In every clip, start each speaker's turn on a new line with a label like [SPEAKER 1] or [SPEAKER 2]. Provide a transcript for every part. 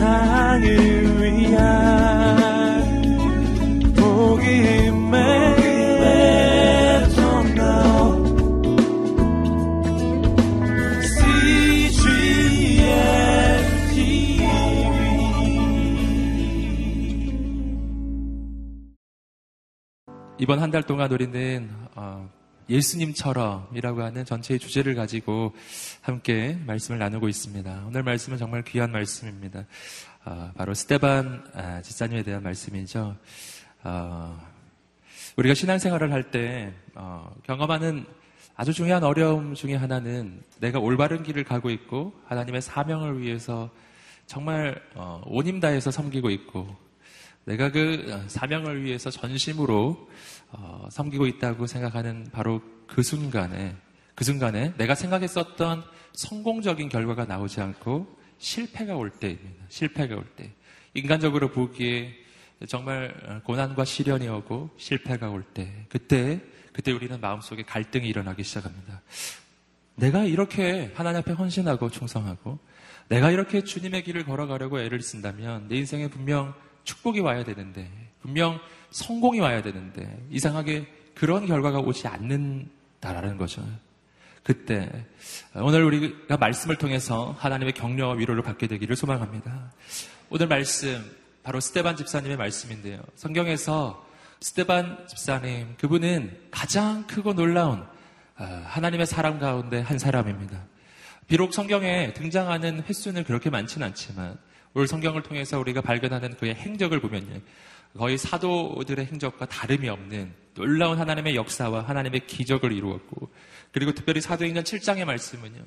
[SPEAKER 1] 세상을 위한 복음의
[SPEAKER 2] 이번 한 달 동안 우리는 어, 예수님처럼이라고 하는 전체의 주제를 가지고 함께 말씀을 나누고 있습니다. 오늘 말씀은 정말 귀한 말씀입니다. 어, 바로 스테반 아, 지사님에 대한 말씀이죠. 어, 우리가 신앙생활을 할때 어, 경험하는 아주 중요한 어려움 중에 하나는 내가 올바른 길을 가고 있고 하나님의 사명을 위해서 정말 어, 온힘 다해서 섬기고 있고 내가 그 사명을 위해서 전심으로 어, 섬기고 있다고 생각하는 바로 그 순간에 그 순간에 내가 생각했었던 성공적인 결과가 나오지 않고 실패가 올 때입니다. 실패가 올 때. 인간적으로 보기에 정말 고난과 시련이 오고 실패가 올 때, 그때, 그때 우리는 마음속에 갈등이 일어나기 시작합니다. 내가 이렇게 하나님 앞에 헌신하고 충성하고, 내가 이렇게 주님의 길을 걸어가려고 애를 쓴다면, 내 인생에 분명 축복이 와야 되는데, 분명 성공이 와야 되는데, 이상하게 그런 결과가 오지 않는다라는 거죠. 그때, 오늘 우리가 말씀을 통해서 하나님의 격려와 위로를 받게 되기를 소망합니다. 오늘 말씀, 바로 스테반 집사님의 말씀인데요. 성경에서 스테반 집사님, 그분은 가장 크고 놀라운 아, 하나님의 사람 가운데 한 사람입니다. 비록 성경에 등장하는 횟수는 그렇게 많지는 않지만 오늘 성경을 통해서 우리가 발견하는 그의 행적을 보면요. 거의 사도들의 행적과 다름이 없는 놀라운 하나님의 역사와 하나님의 기적을 이루었고 그리고 특별히 사도행전 7장의 말씀은요.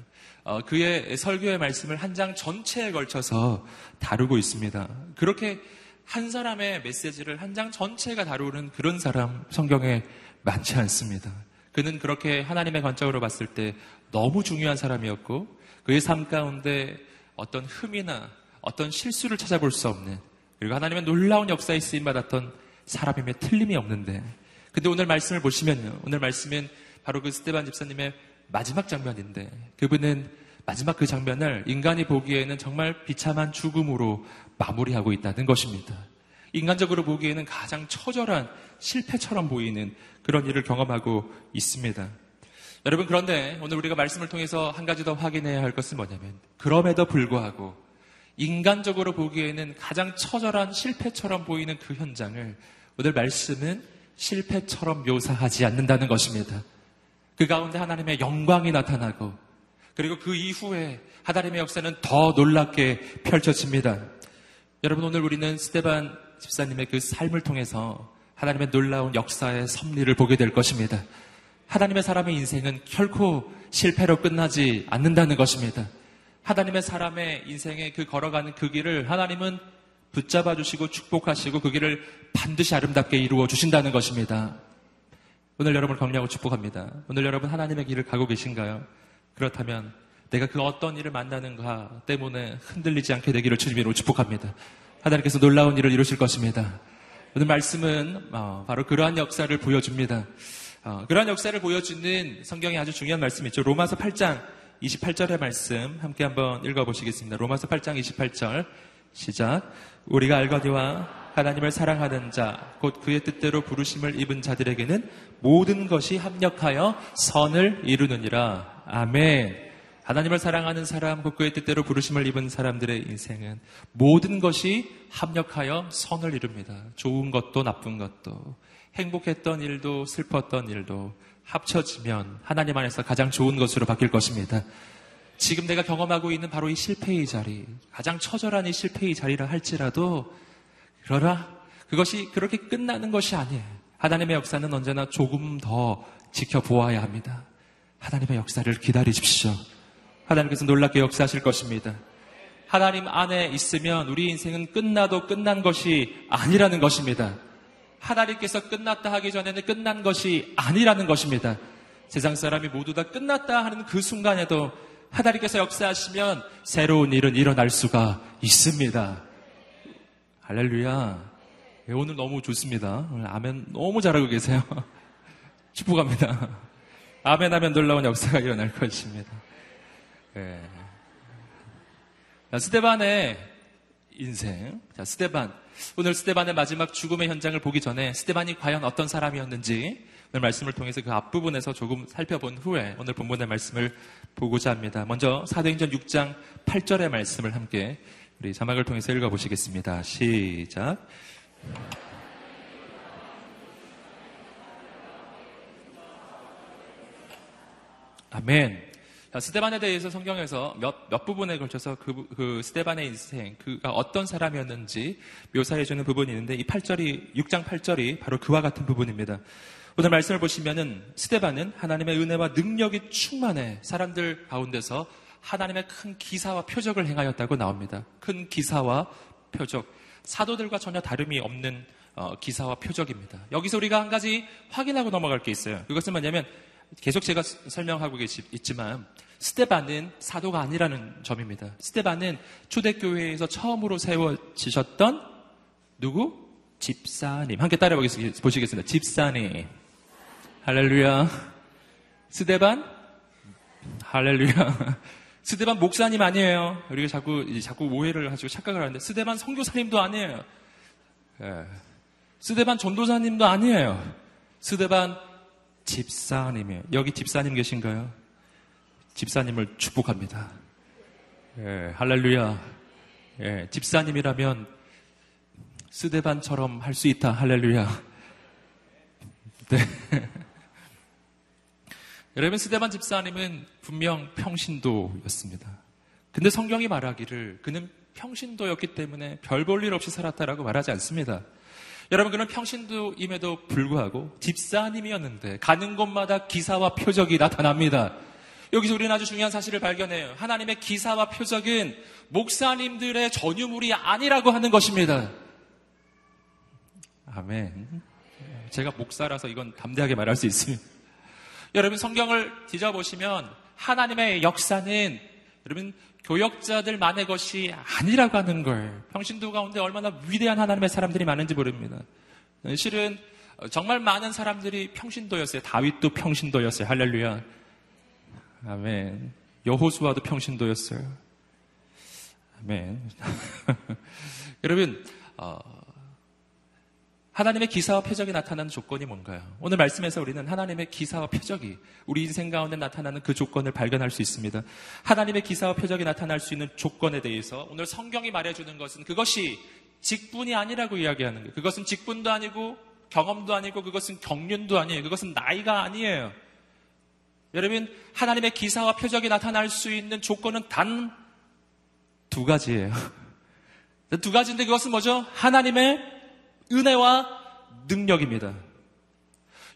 [SPEAKER 2] 어, 그의 설교의 말씀을 한 장 전체에 걸쳐서 다루고 있습니다. 그렇게 한 사람의 메시지를 한 장 전체가 다루는 그런 사람 성경에 많지 않습니다. 그는 그렇게 하나님의 관점으로 봤을 때 너무 중요한 사람이었고 그의 삶 가운데 어떤 흠이나 어떤 실수를 찾아볼 수 없는 그리고 하나님의 놀라운 역사에 쓰임 받았던 사람임에 틀림이 없는데 근데 오늘 말씀을 보시면요. 오늘 말씀은 바로 그 스테반 집사님의 마지막 장면인데 그분은 마지막 그 장면을 인간이 보기에는 정말 비참한 죽음으로 마무리하고 있다는 것입니다. 인간적으로 보기에는 가장 처절한 실패처럼 보이는 그런 일을 경험하고 있습니다. 여러분 그런데 오늘 우리가 말씀을 통해서 한 가지 더 확인해야 할 것은 뭐냐면 그럼에도 불구하고 인간적으로 보기에는 가장 처절한 실패처럼 보이는 그 현장을 오늘 말씀은 실패처럼 묘사하지 않는다는 것입니다. 그 가운데 하나님의 영광이 나타나고 그리고 그 이후에 하나님의 역사는 더 놀랍게 펼쳐집니다. 여러분 오늘 우리는 스테반 집사님의 그 삶을 통해서 하나님의 놀라운 역사의 섭리를 보게 될 것입니다. 하나님의 사람의 인생은 결코 실패로 끝나지 않는다는 것입니다. 하나님의 사람의 인생에 그 걸어가는 그 길을 하나님은 붙잡아 주시고 축복하시고 그 길을 반드시 아름답게 이루어 주신다는 것입니다. 오늘 여러분을 격려하고 축복합니다. 오늘 여러분 하나님의 길을 가고 계신가요? 그렇다면 내가 그 어떤 일을 만나는가 때문에 흔들리지 않게 되기를 주님으로 축복합니다. 하나님께서 놀라운 일을 이루실 것입니다. 오늘 말씀은 어, 바로 그러한 역사를 보여줍니다. 어, 그러한 역사를 보여주는 성경에 아주 중요한 말씀이 있죠. 로마서 8장 28절의 말씀 함께 한번 읽어보시겠습니다. 로마서 8장 28절 시작. 우리가 알거니와 하나님을 사랑하는 자, 곧 그의 뜻대로 부르심을 입은 자들에게는 모든 것이 합력하여 선을 이루느니라. 아멘. 하나님을 사랑하는 사람, 곧 그의 뜻대로 부르심을 입은 사람들의 인생은 모든 것이 합력하여 선을 이룹니다. 좋은 것도 나쁜 것도, 행복했던 일도 슬펐던 일도, 합쳐지면 하나님 안에서 가장 좋은 것으로 바뀔 것입니다. 지금 내가 경험하고 있는 바로 이 실패의 자리, 가장 처절한 이 실패의 자리라 할지라도, 그러나 그것이 그렇게 끝나는 것이 아니에요. 하나님의 역사는 언제나 조금 더 지켜보아야 합니다. 하나님의 역사를 기다리십시오. 하나님께서 놀랍게 역사하실 것입니다. 하나님 안에 있으면 우리 인생은 끝나도 끝난 것이 아니라는 것입니다. 하나님께서 끝났다 하기 전에는 끝난 것이 아니라는 것입니다. 세상 사람이 모두 다 끝났다 하는 그 순간에도 하나님께서 역사하시면 새로운 일은 일어날 수가 있습니다. 할렐루야. 네, 오늘 너무 좋습니다. 오늘 아멘 너무 잘하고 계세요. 축복합니다. 아멘 하면 놀라운 역사가 일어날 것입니다. 네. 스테반의 인생. 자, 스테반. 오늘 스테반의 마지막 죽음의 현장을 보기 전에 스테반이 과연 어떤 사람이었는지 오늘 말씀을 통해서 그 앞부분에서 조금 살펴본 후에 오늘 본문의 말씀을 보고자 합니다. 먼저 사도행전 6장 8절의 말씀을 함께 우리 자막을 통해서 읽어보시겠습니다. 시작. 아멘. 스테반에 대해서 성경에서 몇, 몇 부분에 걸쳐서 그, 그 스테반의 인생, 그가 어떤 사람이었는지 묘사해주는 부분이 있는데 이 8절이, 6장 8절이 바로 그와 같은 부분입니다. 오늘 말씀을 보시면은 스테반은 하나님의 은혜와 능력이 충만해 사람들 가운데서 하나님의 큰 기사와 표적을 행하였다고 나옵니다. 큰 기사와 표적. 사도들과 전혀 다름이 없는 어, 기사와 표적입니다. 여기서 우리가 한 가지 확인하고 넘어갈 게 있어요. 그것은 뭐냐면 계속 제가 설명하고 있지만 스테반은 사도가 아니라는 점입니다. 스테반은 초대교회에서 처음으로 세워지셨던 누구? 집사님. 함께 따라 보시겠습니다. 집사님. 할렐루야. 스테반? 할렐루야. 스테반 목사님 아니에요. 우리가 자꾸, 자꾸 오해를 하시고 착각을 하는데, 스테반 성교사님도 아니에요. 예. 스테반 전도사님도 아니에요. 스테반 집사님이에요. 여기 집사님 계신가요? 집사님을 축복합니다. 예, 할렐루야. 예, 집사님이라면 스데반처럼 할 수 있다. 할렐루야. 네. 여러분, 스데반 집사님은 분명 평신도였습니다. 근데 성경이 말하기를 그는 평신도였기 때문에 별 볼 일 없이 살았다라고 말하지 않습니다. 여러분, 그는 평신도임에도 불구하고 집사님이었는데 가는 곳마다 기사와 표적이 나타납니다. 여기서 우리는 아주 중요한 사실을 발견해요. 하나님의 기사와 표적은 목사님들의 전유물이 아니라고 하는 것입니다. 아멘. 제가 목사라서 이건 담대하게 말할 수 있습니다. 여러분 성경을 뒤져보시면 하나님의 역사는 여러분 교역자들만의 것이 아니라고 하는 걸 평신도 가운데 얼마나 위대한 하나님의 사람들이 많은지 모릅니다. 실은 정말 많은 사람들이 평신도였어요. 다윗도 평신도였어요. 할렐루야. 아멘. 여호수아도 평신도였어요. 아멘. 여러분, 어, 하나님의 기사와 표적이 나타나는 조건이 뭔가요? 오늘 말씀에서 우리는 하나님의 기사와 표적이 우리 인생 가운데 나타나는 그 조건을 발견할 수 있습니다. 하나님의 기사와 표적이 나타날 수 있는 조건에 대해서 오늘 성경이 말해주는 것은 그것이 직분이 아니라고 이야기하는 거예요. 그것은 직분도 아니고 경험도 아니고 그것은 경륜도 아니에요. 그것은 나이가 아니에요. 여러분, 하나님의 기사와 표적이 나타날 수 있는 조건은 단 두 가지예요. 두 가지인데 그것은 뭐죠? 하나님의 은혜와 능력입니다.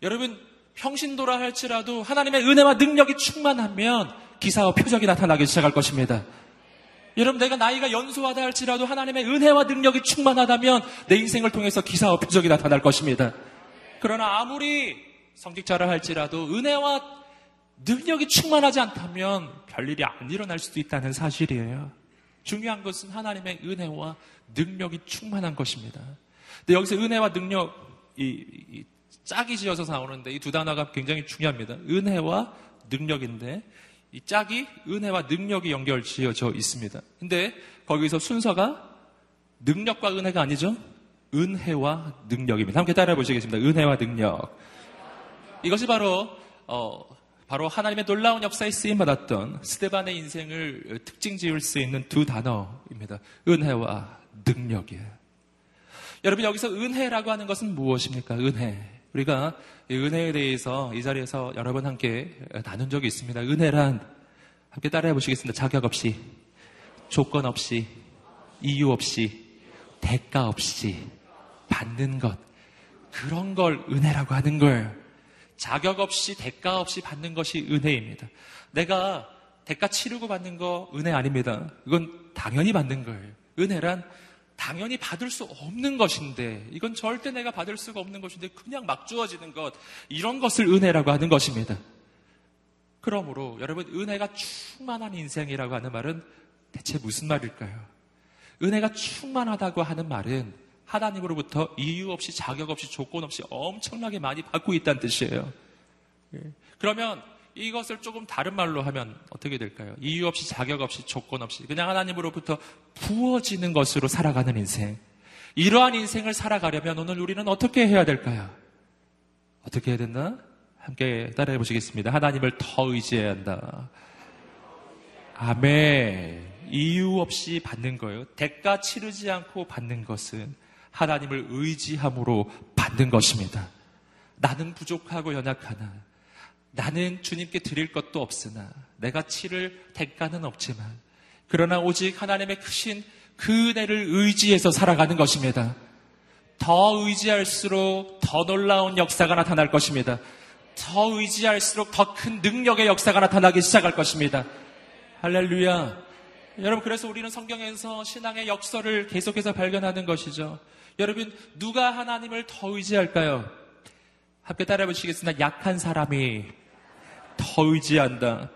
[SPEAKER 2] 여러분, 평신도라 할지라도 하나님의 은혜와 능력이 충만하면 기사와 표적이 나타나기 시작할 것입니다. 여러분, 내가 나이가 연소하다 할지라도 하나님의 은혜와 능력이 충만하다면 내 인생을 통해서 기사와 표적이 나타날 것입니다. 그러나 아무리 성직자를 할지라도 은혜와 능력이 충만하지 않다면 별일이 안 일어날 수도 있다는 사실이에요. 중요한 것은 하나님의 은혜와 능력이 충만한 것입니다. 근데 여기서 은혜와 능력, 이, 이 짝이 지어서 나오는데 이 두 단어가 굉장히 중요합니다. 은혜와 능력인데 이 짝이 은혜와 능력이 연결 지어져 있습니다. 근데 거기서 순서가 능력과 은혜가 아니죠? 은혜와 능력입니다. 함께 따라해 보시겠습니다. 은혜와 능력. 이것이 바로 어, 바로 하나님의 놀라운 역사에 쓰임 받았던 스테반의 인생을 특징 지을 수 있는 두 단어입니다. 은혜와 능력이에요. 여러분 여기서 은혜라고 하는 것은 무엇입니까? 은혜. 우리가 은혜에 대해서 이 자리에서 여러 번 함께 나눈 적이 있습니다. 은혜란 함께 따라해 보시겠습니다. 자격 없이, 조건 없이, 이유 없이, 대가 없이 받는 것. 그런 걸 은혜라고 하는 걸 자격 없이 대가 없이 받는 것이 은혜입니다. 내가 대가 치르고 받는 거 은혜 아닙니다. 이건 당연히 받는 거예요. 은혜란 당연히 받을 수 없는 것인데, 이건 절대 내가 받을 수가 없는 것인데, 그냥 막 주어지는 것, 이런 것을 은혜라고 하는 것입니다. 그러므로, 여러분, 은혜가 충만한 인생이라고 하는 말은 대체 무슨 말일까요? 은혜가 충만하다고 하는 말은 하나님으로부터 이유 없이 자격 없이 조건 없이 엄청나게 많이 받고 있다는 뜻이에요. 예. 그러면 이것을 조금 다른 말로 하면 어떻게 될까요? 이유 없이 자격 없이 조건 없이 그냥 하나님으로부터 부어지는 것으로 살아가는 인생. 이러한 인생을 살아가려면 오늘 우리는 어떻게 해야 될까요? 어떻게 해야 된다? 함께 따라해 보시겠습니다. 하나님을 더 의지해야 한다. 아멘. 이유 없이 받는 거예요. 대가 치르지 않고 받는 것은 하나님을 의지함으로 받는 것입니다. 나는 부족하고 연약하나 나는 주님께 드릴 것도 없으나 내가 치를 대가는 없지만 그러나 오직 하나님의 크신 그 은혜를 의지해서 살아가는 것입니다. 더 의지할수록 더 놀라운 역사가 나타날 것입니다. 더 의지할수록 더 큰 능력의 역사가 나타나기 시작할 것입니다. 할렐루야. 여러분, 그래서 우리는 성경에서 신앙의 역설을 계속해서 발견하는 것이죠. 여러분, 누가 하나님을 더 의지할까요? 함께 따라해 보시겠습니다. 약한 사람이 더 의지한다.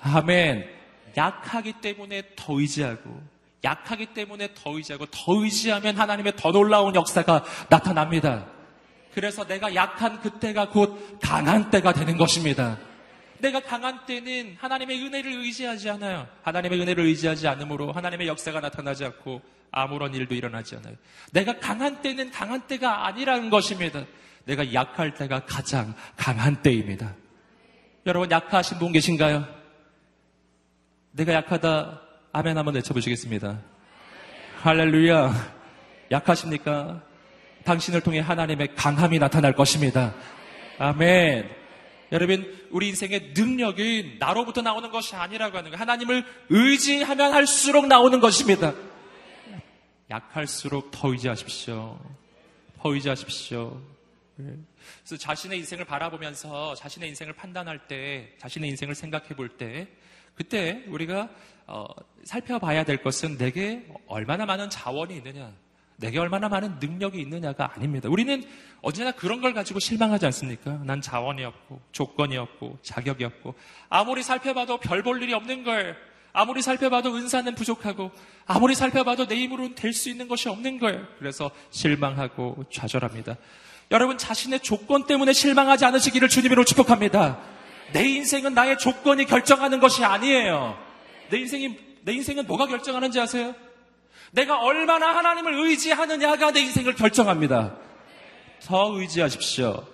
[SPEAKER 2] 아멘. 약하기 때문에 더 의지하고, 약하기 때문에 더 의지하고, 더 의지하면 하나님의 더 놀라운 역사가 나타납니다. 그래서 내가 약한 그때가 곧 강한 때가 되는 것입니다. 내가 강한 때는 하나님의 은혜를 의지하지 않아요. 하나님의 은혜를 의지하지 않으므로 하나님의 역사가 나타나지 않고 아무런 일도 일어나지 않아요. 내가 강한 때는 강한 때가 아니라는 것입니다. 내가 약할 때가 가장 강한 때입니다. 여러분 약하신 분 계신가요? 내가 약하다 아멘 한번 외쳐보시겠습니다. 할렐루야. 약하십니까? 당신을 통해 하나님의 강함이 나타날 것입니다. 아멘. 여러분, 우리 인생의 능력은 나로부터 나오는 것이 아니라고 하는 거예요. 하나님을 의지하면 할수록 나오는 것입니다. 약할수록 더 의지하십시오. 더 의지하십시오. 그래서 자신의 인생을 바라보면서 자신의 인생을 판단할 때, 자신의 인생을 생각해 볼 때, 그때 우리가 어, 살펴봐야 될 것은 내게 얼마나 많은 자원이 있느냐, 내게 얼마나 많은 능력이 있느냐가 아닙니다. 우리는 언제나 그런 걸 가지고 실망하지 않습니까? 난 자원이 없고, 조건이 없고, 자격이 없고, 아무리 살펴봐도 별 볼 일이 없는 걸, 아무리 살펴봐도 은사는 부족하고, 아무리 살펴봐도 내 힘으로는 될 수 있는 것이 없는 걸. 그래서 실망하고 좌절합니다. 여러분 자신의 조건 때문에 실망하지 않으시기를 주님으로 축복합니다. 내 인생은 나의 조건이 결정하는 것이 아니에요. 내 인생이 내 인생은 뭐가 결정하는지 아세요? 내가 얼마나 하나님을 의지하느냐가 내 인생을 결정합니다. 더 의지하십시오.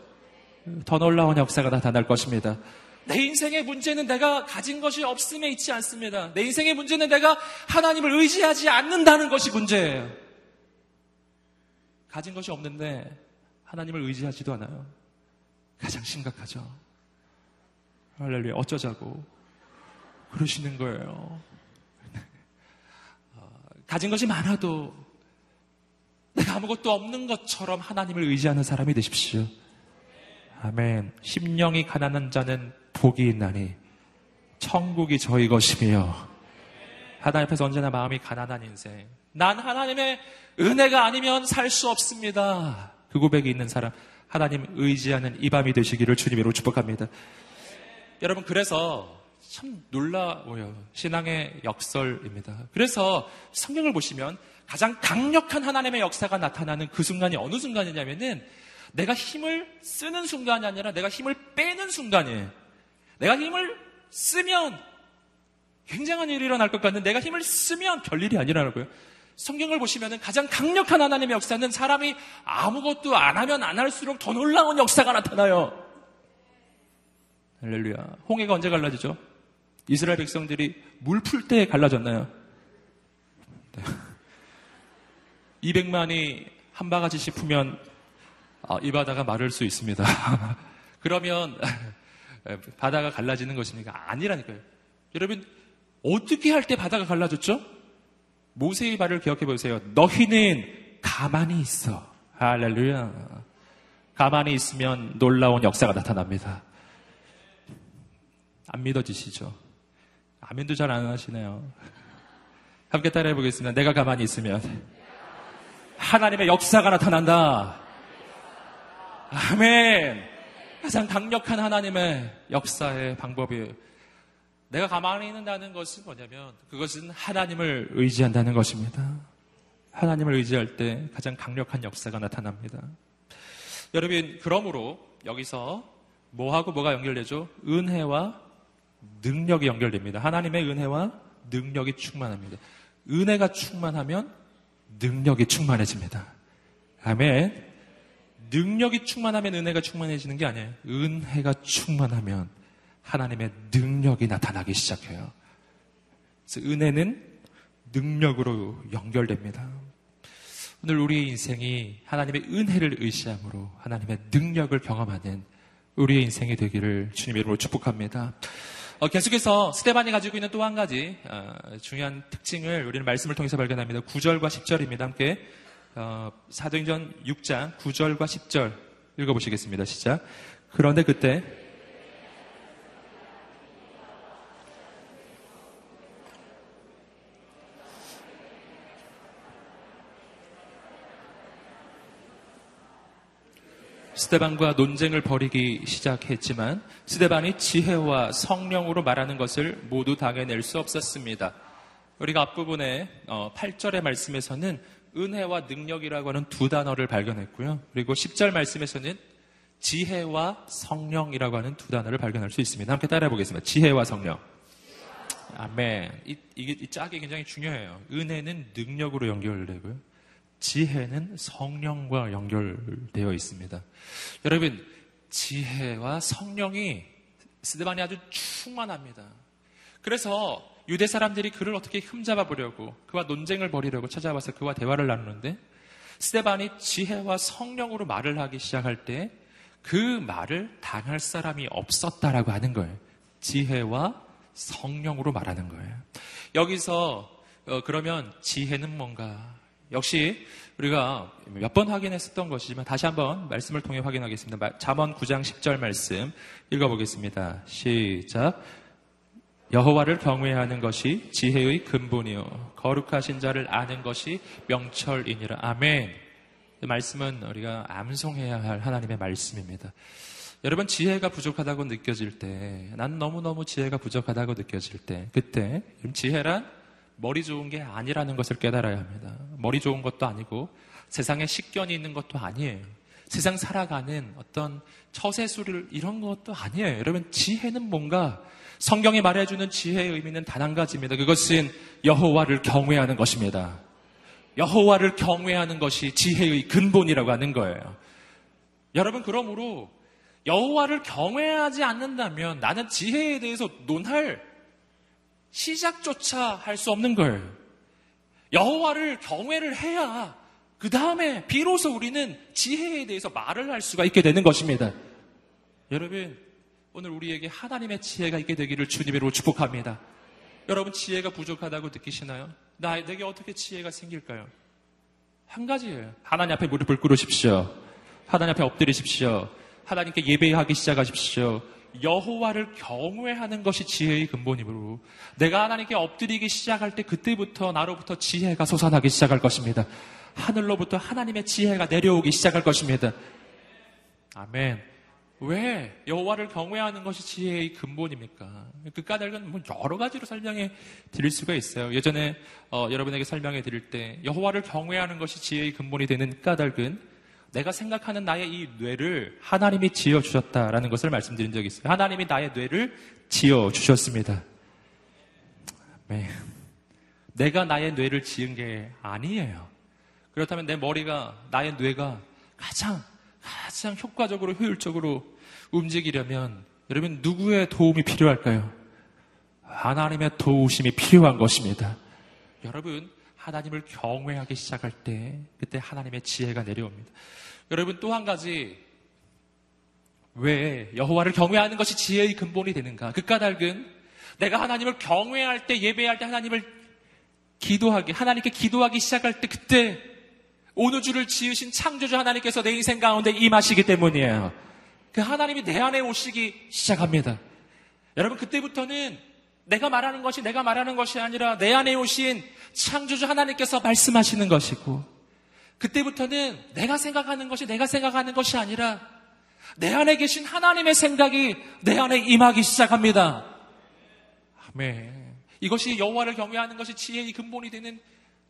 [SPEAKER 2] 더 놀라운 역사가 나타날 것입니다. 내 인생의 문제는 내가 가진 것이 없음에 있지 않습니다. 내 인생의 문제는 내가 하나님을 의지하지 않는다는 것이 문제예요. 가진 것이 없는데 하나님을 의지하지도 않아요. 가장 심각하죠. 할렐루야. 어쩌자고. 그러시는 거예요. 가진 것이 많아도 내가 아무것도 없는 것처럼 하나님을 의지하는 사람이 되십시오. 아멘. 심령이 가난한 자는 복이 있나니 천국이 저희 것이며 하나님 앞에서 언제나 마음이 가난한 인생. 난 하나님의 은혜가 아니면 살 수 없습니다. 그 고백이 있는 사람 하나님 의지하는 이 밤이 되시기를 주님으로 축복합니다. 여러분 그래서 참 놀라워요. 신앙의 역설입니다. 그래서 성경을 보시면 가장 강력한 하나님의 역사가 나타나는 그 순간이 어느 순간이냐면은 내가 힘을 쓰는 순간이 아니라 내가 힘을 빼는 순간이에요. 내가 힘을 쓰면 굉장한 일이 일어날 것 같은데 내가 힘을 쓰면 별일이 아니라고요. 성경을 보시면 가장 강력한 하나님의 역사는 사람이 아무것도 안 하면 안 할수록 더 놀라운 역사가 나타나요. 할렐루야. 홍해가 언제 갈라지죠? 이스라엘 백성들이 물 풀 때 갈라졌나요? 200만이 한 바가지씩 풀면 아, 이 바다가 마를 수 있습니다. 그러면 바다가 갈라지는 것입니까? 아니라니까요. 여러분 어떻게 할 때 바다가 갈라졌죠? 모세의 말을 기억해 보세요. 너희는 가만히 있어. 할렐루야. 가만히 있으면 놀라운 역사가 나타납니다. 안 믿어지시죠? 아멘도 잘 안 하시네요. 함께 따라해 보겠습니다. 내가 가만히 있으면 하나님의 역사가 나타난다. 아멘. 가장 강력한 하나님의 역사의 방법이에요. 내가 가만히 있는다는 것은 뭐냐면 그것은 하나님을 의지한다는 것입니다. 하나님을 의지할 때 가장 강력한 역사가 나타납니다. 여러분, 그러므로 여기서 뭐하고 뭐가 연결되죠? 은혜와 능력이 연결됩니다. 하나님의 은혜와 능력이 충만합니다. 은혜가 충만하면 능력이 충만해집니다. 아멘. 능력이 충만하면 은혜가 충만해지는 게 아니에요. 은혜가 충만하면 하나님의 능력이 나타나기 시작해요. 은혜는 능력으로 연결됩니다. 오늘 우리의 인생이 하나님의 은혜를 의시함으로 하나님의 능력을 경험하는 우리의 인생이 되기를 주님의 이름으로 축복합니다. 어, 계속해서 스테반이 가지고 있는 또 한 가지 어, 중요한 특징을 우리는 말씀을 통해서 발견합니다. 9절과 10절입니다. 함께 어, 사도행전 6장 9절과 10절 읽어보시겠습니다. 시작. 그런데 그때 스테반과 논쟁을 벌이기 시작했지만 스테반이 지혜와 성령으로 말하는 것을 모두 당해낼 수 없었습니다. 우리가 앞부분에 8절의 어, 말씀에서는 은혜와 능력이라고 하는 두 단어를 발견했고요. 그리고 10절 말씀에서는 지혜와 성령이라고 하는 두 단어를 발견할 수 있습니다. 함께 따라해 보겠습니다. 지혜와 성령. 아멘. 이, 이게 이 짝이 굉장히 중요해요. 은혜는 능력으로 연결되고요. 지혜는 성령과 연결되어 있습니다. 여러분, 지혜와 성령이 스데반이 아주 충만합니다. 그래서 유대 사람들이 그를 어떻게 흠잡아 보려고 그와 논쟁을 벌이려고 찾아와서 그와 대화를 나누는데 스데반이 지혜와 성령으로 말을 하기 시작할 때 그 말을 당할 사람이 없었다라고 하는 거예요. 지혜와 성령으로 말하는 거예요. 여기서 어, 그러면 지혜는 뭔가 역시 우리가 몇 번 확인했었던 것이지만 다시 한번 말씀을 통해 확인하겠습니다. 잠언 9장 10절 말씀 읽어보겠습니다. 시작. 여호와를 경외하는 것이 지혜의 근본이요 거룩하신 자를 아는 것이 명철이니라. 아멘. 이 말씀은 우리가 암송해야 할 하나님의 말씀입니다. 여러분 지혜가 부족하다고 느껴질 때, 난 너무너무 지혜가 부족하다고 느껴질 때, 그때 지혜란 머리 좋은 게 아니라는 것을 깨달아야 합니다. 머리 좋은 것도 아니고 세상에 식견이 있는 것도 아니에요. 세상 살아가는 어떤 처세술을 이런 것도 아니에요. 여러분 지혜는 뭔가 성경이 말해주는 지혜의 의미는 단 한 가지입니다. 그것은 여호와를 경외하는 것입니다. 여호와를 경외하는 것이 지혜의 근본이라고 하는 거예요. 여러분 그러므로 여호와를 경외하지 않는다면 나는 지혜에 대해서 논할 시작조차 할 수 없는 걸 여호와를 경외를 해야 그 다음에 비로소 우리는 지혜에 대해서 말을 할 수가 있게 되는 것입니다. 여러분 오늘 우리에게 하나님의 지혜가 있게 되기를 주님으로 축복합니다. 여러분 지혜가 부족하다고 느끼시나요? 나 내게 어떻게 지혜가 생길까요? 한 가지예요. 하나님 앞에 무릎을 꿇으십시오. 하나님 앞에 엎드리십시오. 하나님께 예배하기 시작하십시오. 여호와를 경외하는 것이 지혜의 근본이므로 내가 하나님께 엎드리기 시작할 때 그때부터 나로부터 지혜가 솟아나기 시작할 것입니다. 하늘로부터 하나님의 지혜가 내려오기 시작할 것입니다. 아멘. 왜 여호와를 경외하는 것이 지혜의 근본입니까? 그 까닭은 뭐 여러 가지로 설명해 드릴 수가 있어요. 예전에 어, 여러분에게 설명해 드릴 때 여호와를 경외하는 것이 지혜의 근본이 되는 까닭은 내가 생각하는 나의 이 뇌를 하나님이 지어 주셨다라는 것을 말씀드린 적이 있어요. 하나님이 나의 뇌를 지어 주셨습니다. 네. 내가 나의 뇌를 지은 게 아니에요. 그렇다면 내 머리가 나의 뇌가 가장 가장 효과적으로 효율적으로 움직이려면 여러분 누구의 도움이 필요할까요? 하나님의 도우심이 필요한 것입니다. 여러분 하나님을 경외하기 시작할 때 그때 하나님의 지혜가 내려옵니다. 여러분 또 한 가지 왜 여호와를 경외하는 것이 지혜의 근본이 되는가? 그 까닭은 내가 하나님을 경외할 때 예배할 때 하나님을 기도하기 하나님께 기도하기 시작할 때 그때 오늘 주를 지으신 창조주 하나님께서 내 인생 가운데 임하시기 때문이에요. 그 하나님이 내 안에 오시기 시작합니다. 여러분 그때부터는 내가 말하는 것이 내가 말하는 것이 아니라 내 안에 오신 창조주 하나님께서 말씀하시는 것이고 그때부터는 내가 생각하는 것이 내가 생각하는 것이 아니라 내 안에 계신 하나님의 생각이 내 안에 임하기 시작합니다. 아멘. 이것이 여호와를 경외하는 것이 지혜의 근본이 되는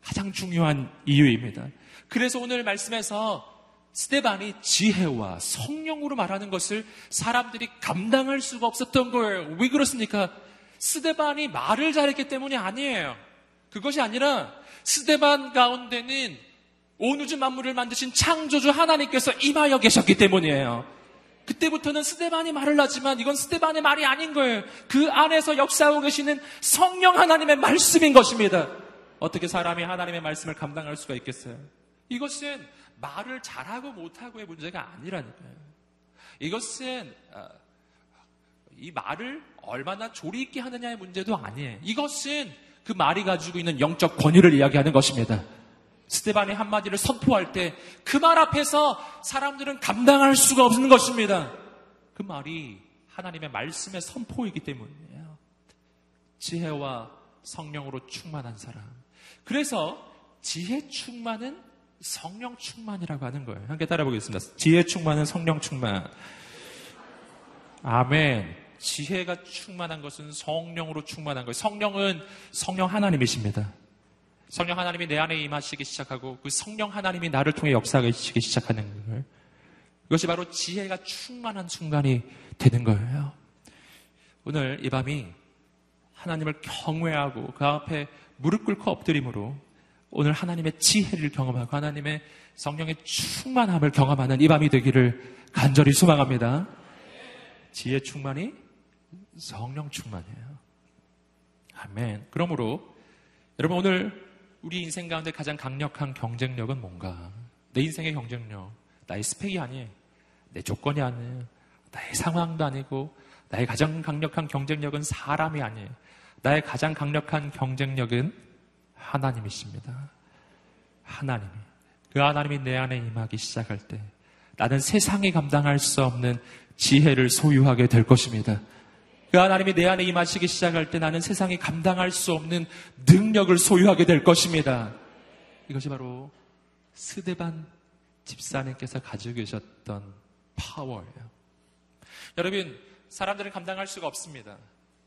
[SPEAKER 2] 가장 중요한 이유입니다. 그래서 오늘 말씀에서 스테반이 지혜와 성령으로 말하는 것을 사람들이 감당할 수가 없었던 거예요. 왜 그렇습니까? 스테반이 말을 잘했기 때문이 아니에요. 그것이 아니라 스테반 가운데는 온 우주 만물을 만드신 창조주 하나님께서 임하여 계셨기 때문이에요. 그때부터는 스테반이 말을 하지만 이건 스테반의 말이 아닌 거예요. 그 안에서 역사하고 계시는 성령 하나님의 말씀인 것입니다. 어떻게 사람이 하나님의 말씀을 감당할 수가 있겠어요? 이것은 말을 잘하고 못하고의 문제가 아니라니까요. 이것은 어, 이 말을 얼마나 조리 있게 하느냐의 문제도 아니에요. 이것은 그 말이 가지고 있는 영적 권위를 이야기하는 것입니다. 스테반이 한마디를 선포할 때 그 말 앞에서 사람들은 감당할 수가 없는 것입니다. 그 말이 하나님의 말씀의 선포이기 때문이에요. 지혜와 성령으로 충만한 사람. 그래서 지혜 충만은 성령 충만이라고 하는 거예요. 함께 따라보겠습니다. 지혜 충만은 성령 충만. 아멘. 지혜가 충만한 것은 성령으로 충만한 거예요. 성령은 성령 하나님이십니다. 성령 하나님이 내 안에 임하시기 시작하고 그 성령 하나님이 나를 통해 역사하기 시작하는 거예요. 이것이 바로 지혜가 충만한 순간이 되는 거예요. 오늘 이 밤이 하나님을 경외하고 그 앞에 무릎 꿇고 엎드림으로 오늘 하나님의 지혜를 경험하고 하나님의 성령의 충만함을 경험하는 이 밤이 되기를 간절히 소망합니다. 지혜 충만이 성령 충만이에요. 아멘. 그러므로 여러분 오늘 우리 인생 가운데 가장 강력한 경쟁력은 뭔가? 내 인생의 경쟁력. 나의 스펙이 아니에요. 내 조건이 아니에요. 나의 상황도 아니고 나의 가장 강력한 경쟁력은 사람이 아니에요. 나의 가장 강력한 경쟁력은 하나님이십니다. 하나님이. 그 하나님이 내 안에 임하기 시작할 때 나는 세상이 감당할 수 없는 지혜를 소유하게 될 것입니다. 그 하나님이 내 안에 임하시기 시작할 때 나는 세상이 감당할 수 없는 능력을 소유하게 될 것입니다. 이것이 바로 스데반 집사님께서 가지고 계셨던 파워예요. 여러분, 사람들은 감당할 수가 없습니다.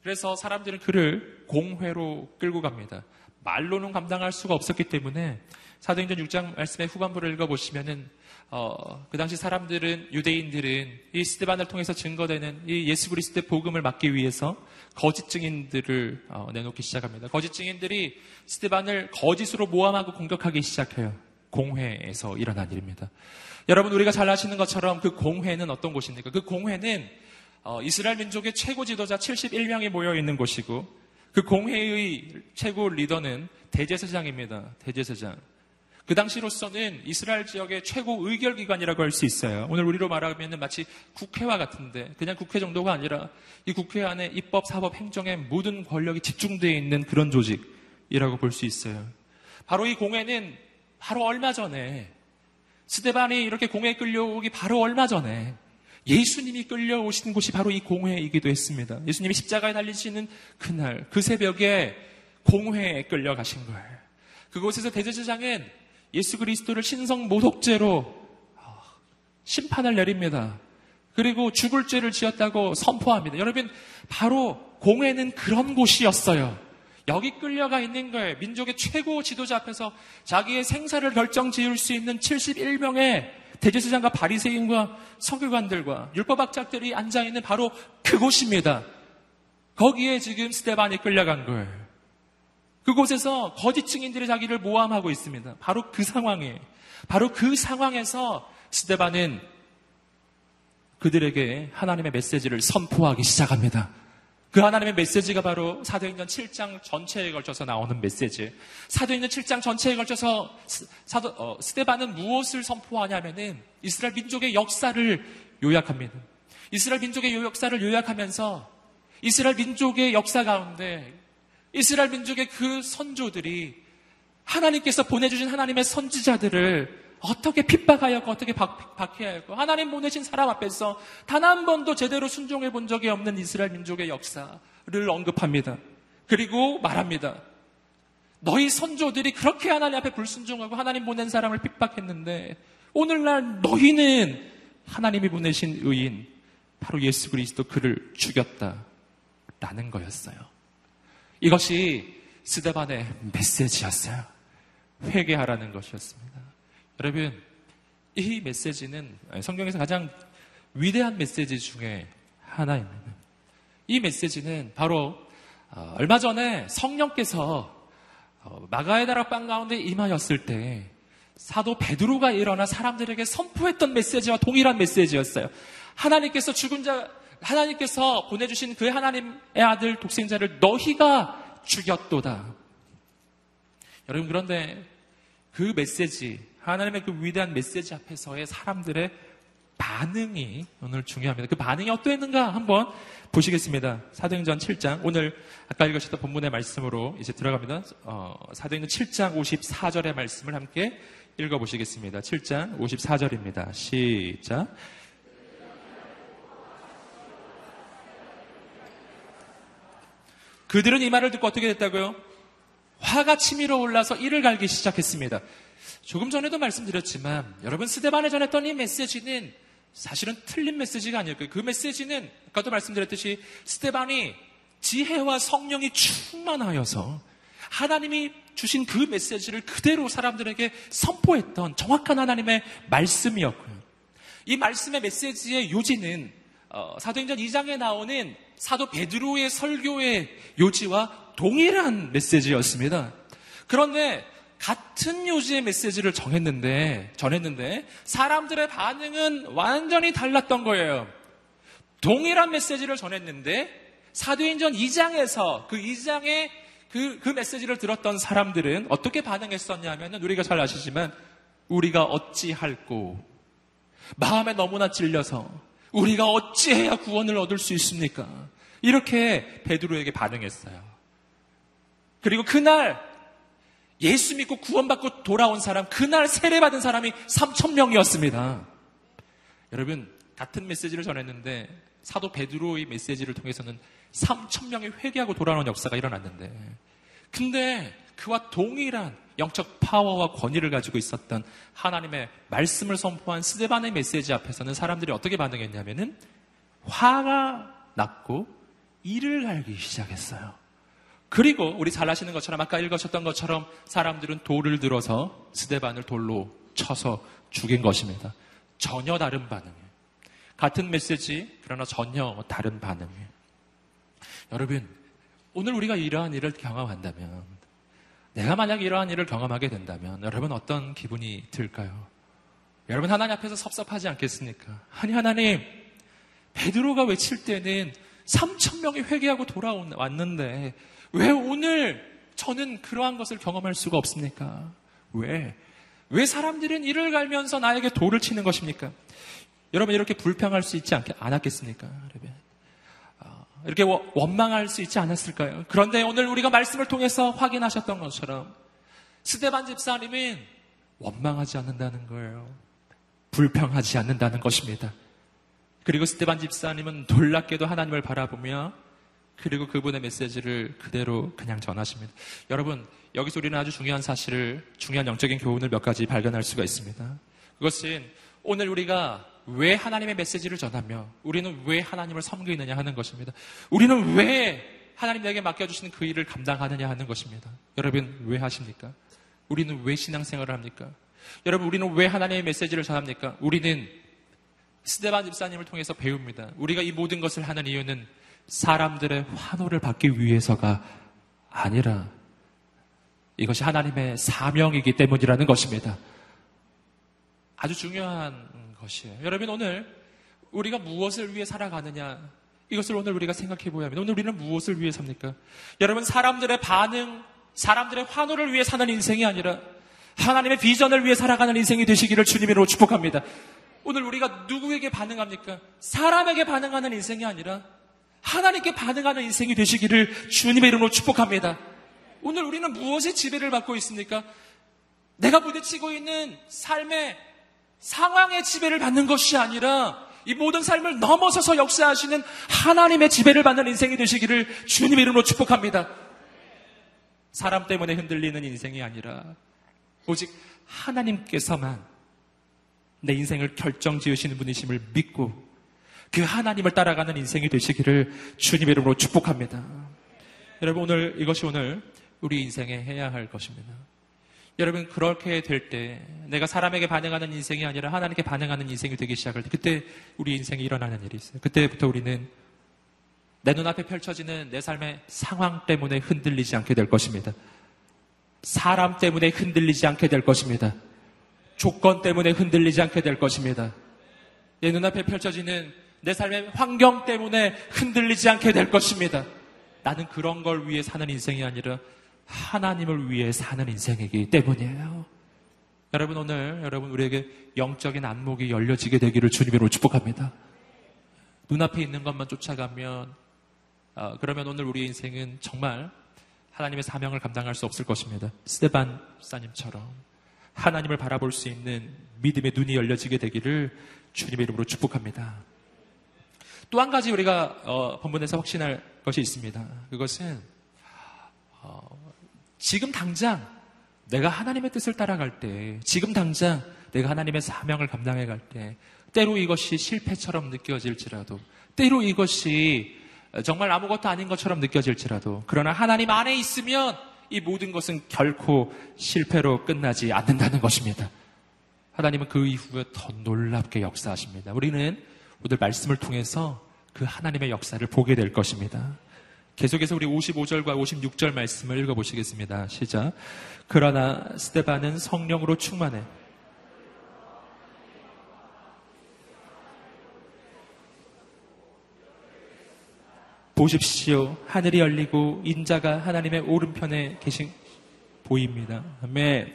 [SPEAKER 2] 그래서 사람들은 그를 공회로 끌고 갑니다. 말로는 감당할 수가 없었기 때문에 사도행전 6장 말씀의 후반부를 읽어보시면은 어, 그 당시 사람들은 유대인들은 이 스테반을 통해서 증거되는 이 예수 그리스도의 복음을 막기 위해서 거짓 증인들을 어, 내놓기 시작합니다. 거짓 증인들이 스테반을 거짓으로 모함하고 공격하기 시작해요. 공회에서 일어난 일입니다. 여러분 우리가 잘 아시는 것처럼 그 공회는 어떤 곳입니까? 그 공회는 어, 이스라엘 민족의 최고 지도자 71명이 모여 있는 곳이고 그 공회의 최고 리더는 대제사장입니다. 대제사장. 그 당시로서는 이스라엘 지역의 최고 의결기관이라고 할 수 있어요. 오늘 우리로 말하면 마치 국회와 같은데 그냥 국회 정도가 아니라 이 국회 안에 입법, 사법, 행정의 모든 권력이 집중되어 있는 그런 조직이라고 볼 수 있어요. 바로 이 공회는 바로 얼마 전에 스테반이 이렇게 공회에 끌려오기 바로 얼마 전에 예수님이 끌려오신 곳이 바로 이 공회이기도 했습니다. 예수님이 십자가에 달리시는 그날, 그 새벽에 공회에 끌려가신 거예요. 그곳에서 대제사장은 예수 그리스도를 신성 모독죄로 심판을 내립니다. 그리고 죽을 죄를 지었다고 선포합니다. 여러분, 바로 공회는 그런 곳이었어요. 여기 끌려가 있는 거예요. 민족의 최고 지도자 앞에서 자기의 생사를 결정 지을 수 있는 71명의 대제사장과 바리새인과 성교관들과 율법학자들이 앉아 있는 바로 그곳입니다. 거기에 지금 스테반이 끌려간 거예요. 그곳에서 거짓 증인들이 자기를 모함하고 있습니다. 바로 그 상황에, 바로 그 상황에서 스테반은 그들에게 하나님의 메시지를 선포하기 시작합니다. 그 하나님의 메시지가 바로 사도행전 7장 전체에 걸쳐서 나오는 메시지. 사도행전 7장 전체에 걸쳐서 사도, 어, 스테반은 무엇을 선포하냐면은 이스라엘 민족의 역사를 요약합니다. 이스라엘 민족의 역사를 요약하면서 이스라엘 민족의 역사 가운데 이스라엘 민족의 그 선조들이 하나님께서 보내주신 하나님의 선지자들을 어떻게 핍박하였고 어떻게 박, 해하였고 하나님 보내신 사람 앞에서 단 한 번도 제대로 순종해 본 적이 없는 이스라엘 민족의 역사를 언급합니다. 그리고 말합니다. 너희 선조들이 그렇게 하나님 앞에 불순종하고 하나님 보낸 사람을 핍박했는데 오늘날 너희는 하나님이 보내신 의인 바로 예수 그리스도 그를 죽였다. 라는 거였어요. 이것이 스데반의 메시지였어요. 회개하라는 것이었습니다. 여러분, 이 메시지는 성경에서 가장 위대한 메시지 중에 하나입니다. 이 메시지는 바로 어, 얼마 전에 성령께서 어, 마가의 나라 빵 가운데 임하였을 때 사도 베드로가 일어나 사람들에게 선포했던 메시지와 동일한 메시지였어요. 하나님께서 죽은 자 하나님께서 보내주신 그 하나님의 아들 독생자를 너희가 죽였도다. 여러분 그런데 그 메시지 하나님의 그 위대한 메시지 앞에서의 사람들의 반응이 오늘 중요합니다. 그 반응이 어떠했는가 한번 보시겠습니다. 사도행전 7장 오늘 아까 읽으셨던 본문의 말씀으로 이제 들어갑니다. 어, 사도행전 7장 54절의 말씀을 함께 읽어보시겠습니다. 7장 54절입니다. 시작. 그들은 이 말을 듣고 어떻게 됐다고요? 화가 치밀어 올라서 이를 갈기 시작했습니다. 조금 전에도 말씀드렸지만 여러분 스데반에 전했던 이 메시지는 사실은 틀린 메시지가 거예요. 그 메시지는 아까도 말씀드렸듯이 스테반이 지혜와 성령이 충만하여서 하나님이 주신 그 메시지를 그대로 사람들에게 선포했던 정확한 하나님의 말씀이었고요. 이 말씀의 메시지의 요지는 어, 사도행전 2장에 나오는 사도 베드로의 설교의 요지와 동일한 메시지였습니다. 그런데 같은 요지의 메시지를 정했는데, 전했는데, 사람들의 반응은 완전히 달랐던 거예요. 동일한 메시지를 전했는데, 사도행전 2장에서 그 2장의 그, 그 메시지를 들었던 사람들은 어떻게 반응했었냐면, 우리가 잘 아시지만, 우리가 어찌할꼬, 마음에 너무나 찔려서, 우리가 어찌해야 구원을 얻을 수 있습니까? 이렇게 베드로에게 반응했어요. 그리고 그날 예수 믿고 구원받고 돌아온 사람, 그날 세례받은 사람이 3천 명이었습니다. 여러분, 같은 메시지를 전했는데 사도 베드로의 메시지를 통해서는 3천 명이 회개하고 돌아오는 역사가 일어났는데 근데 그와 동일한 영적 파워와 권위를 가지고 있었던 하나님의 말씀을 선포한 스데반의 메시지 앞에서는 사람들이 어떻게 반응했냐면은 화가 났고 이를 갈기 시작했어요. 그리고 우리 잘 아시는 것처럼 아까 읽으셨던 것처럼 사람들은 돌을 들어서 스데반을 돌로 쳐서 죽인 것입니다. 전혀 다른 반응이에요. 같은 메시지 그러나 전혀 다른 반응이에요. 여러분 오늘 우리가 이러한 일을 경험한다면 내가 만약 이러한 일을 경험하게 된다면 여러분 어떤 기분이 들까요? 여러분 하나님 앞에서 섭섭하지 않겠습니까? 아니 하나님 베드로가 외칠 때는 3천 명이 회개하고 돌아왔는데 왜 오늘 저는 그러한 것을 경험할 수가 없습니까? 왜? 왜 사람들은 이를 갈면서 나에게 돌을 치는 것입니까? 여러분 이렇게 불평할 수 있지 않, 않았겠습니까? 여러분. 어, 이렇게 원망할 수 있지 않았을까요? 그런데 오늘 우리가 말씀을 통해서 확인하셨던 것처럼 스데반 집사님은 원망하지 않는다는 거예요. 불평하지 않는다는 것입니다. 그리고 스테반 집사님은 놀랍게도 하나님을 바라보며 그리고 그분의 메시지를 그대로 그냥 전하십니다. 여러분, 여기서 우리는 아주 중요한 사실을, 중요한 영적인 교훈을 몇 가지 발견할 수가 있습니다. 그것은 오늘 우리가 왜 하나님의 메시지를 전하며 우리는 왜 하나님을 섬기느냐 하는 것입니다. 우리는 왜 하나님 에게 맡겨주시는 그 일을 감당하느냐 하는 것입니다. 여러분, 왜 하십니까? 우리는 왜 신앙생활을 합니까? 여러분, 우리는 왜 하나님의 메시지를 전합니까? 우리는 스데반 집사님을 통해서 배웁니다. 우리가 이 모든 것을 하는 이유는 사람들의 환호를 받기 위해서가 아니라 이것이 하나님의 사명이기 때문이라는 것입니다. 아주 중요한 것이에요. 여러분 오늘 우리가 무엇을 위해 살아가느냐 이것을 오늘 우리가 생각해 보야 합니다. 오늘 우리는 무엇을 위해 삽니까? 여러분 사람들의 반응, 사람들의 환호를 위해 사는 인생이 아니라 하나님의 비전을 위해 살아가는 인생이 되시기를 주님으로 축복합니다. 오늘 우리가 누구에게 반응합니까? 사람에게 반응하는 인생이 아니라 하나님께 반응하는 인생이 되시기를 주님의 이름으로 축복합니다. 오늘 우리는 무엇에 지배를 받고 있습니까? 내가 부딪히고 있는 삶의 상황의 지배를 받는 것이 아니라 이 모든 삶을 넘어서서 역사하시는 하나님의 지배를 받는 인생이 되시기를 주님의 이름으로 축복합니다. 사람 때문에 흔들리는 인생이 아니라 오직 하나님께서만 내 인생을 결정 지으시는 분이심을 믿고 그 하나님을 따라가는 인생이 되시기를 주님의 이름으로 축복합니다. 여러분 오늘 이것이 오늘 우리 인생에 해야 할 것입니다. 여러분 그렇게 될 때 내가 사람에게 반응하는 인생이 아니라 하나님께 반응하는 인생이 되기 시작할 때 그때 우리 인생이 일어나는 일이 있어요. 그때부터 우리는 내 눈앞에 펼쳐지는 내 삶의 상황 때문에 흔들리지 않게 될 것입니다. 사람 때문에 흔들리지 않게 될 것입니다. 조건 때문에 흔들리지 않게 될 것입니다. 내 눈앞에 펼쳐지는 내 삶의 환경 때문에 흔들리지 않게 될 것입니다. 나는 그런 걸 위해 사는 인생이 아니라 하나님을 위해 사는 인생이기 때문이에요. 여러분 오늘 여러분 우리에게 영적인 안목이 열려지게 되기를 주님으로 축복합니다. 눈앞에 있는 것만 쫓아가면 어, 그러면 오늘 우리 인생은 정말 하나님의 사명을 감당할 수 없을 것입니다. 스테반 사님처럼 하나님을 바라볼 수 있는 믿음의 눈이 열려지게 되기를 주님의 이름으로 축복합니다. 또 한 가지 우리가 어, 본문에서 확신할 것이 있습니다. 그것은 어, 지금 당장 내가 하나님의 뜻을 따라갈 때, 지금 당장 내가 하나님의 사명을 감당해 갈 때, 때로 이것이 실패처럼 느껴질지라도, 때로 이것이 정말 아무것도 아닌 것처럼 느껴질지라도, 그러나 하나님 안에 있으면 이 모든 것은 결코 실패로 끝나지 않는다는 것입니다. 하나님은 그 이후에 더 놀랍게 역사하십니다. 우리는 오늘 말씀을 통해서 그 하나님의 역사를 보게 될 것입니다. 계속해서 우리 55절과 56절 말씀을 읽어보시겠습니다. 시작. 그러나 스테반은 성령으로 충만해. 보십시오. 하늘이 열리고 인자가 하나님의 오른편에 계신 보입니다. 아멘.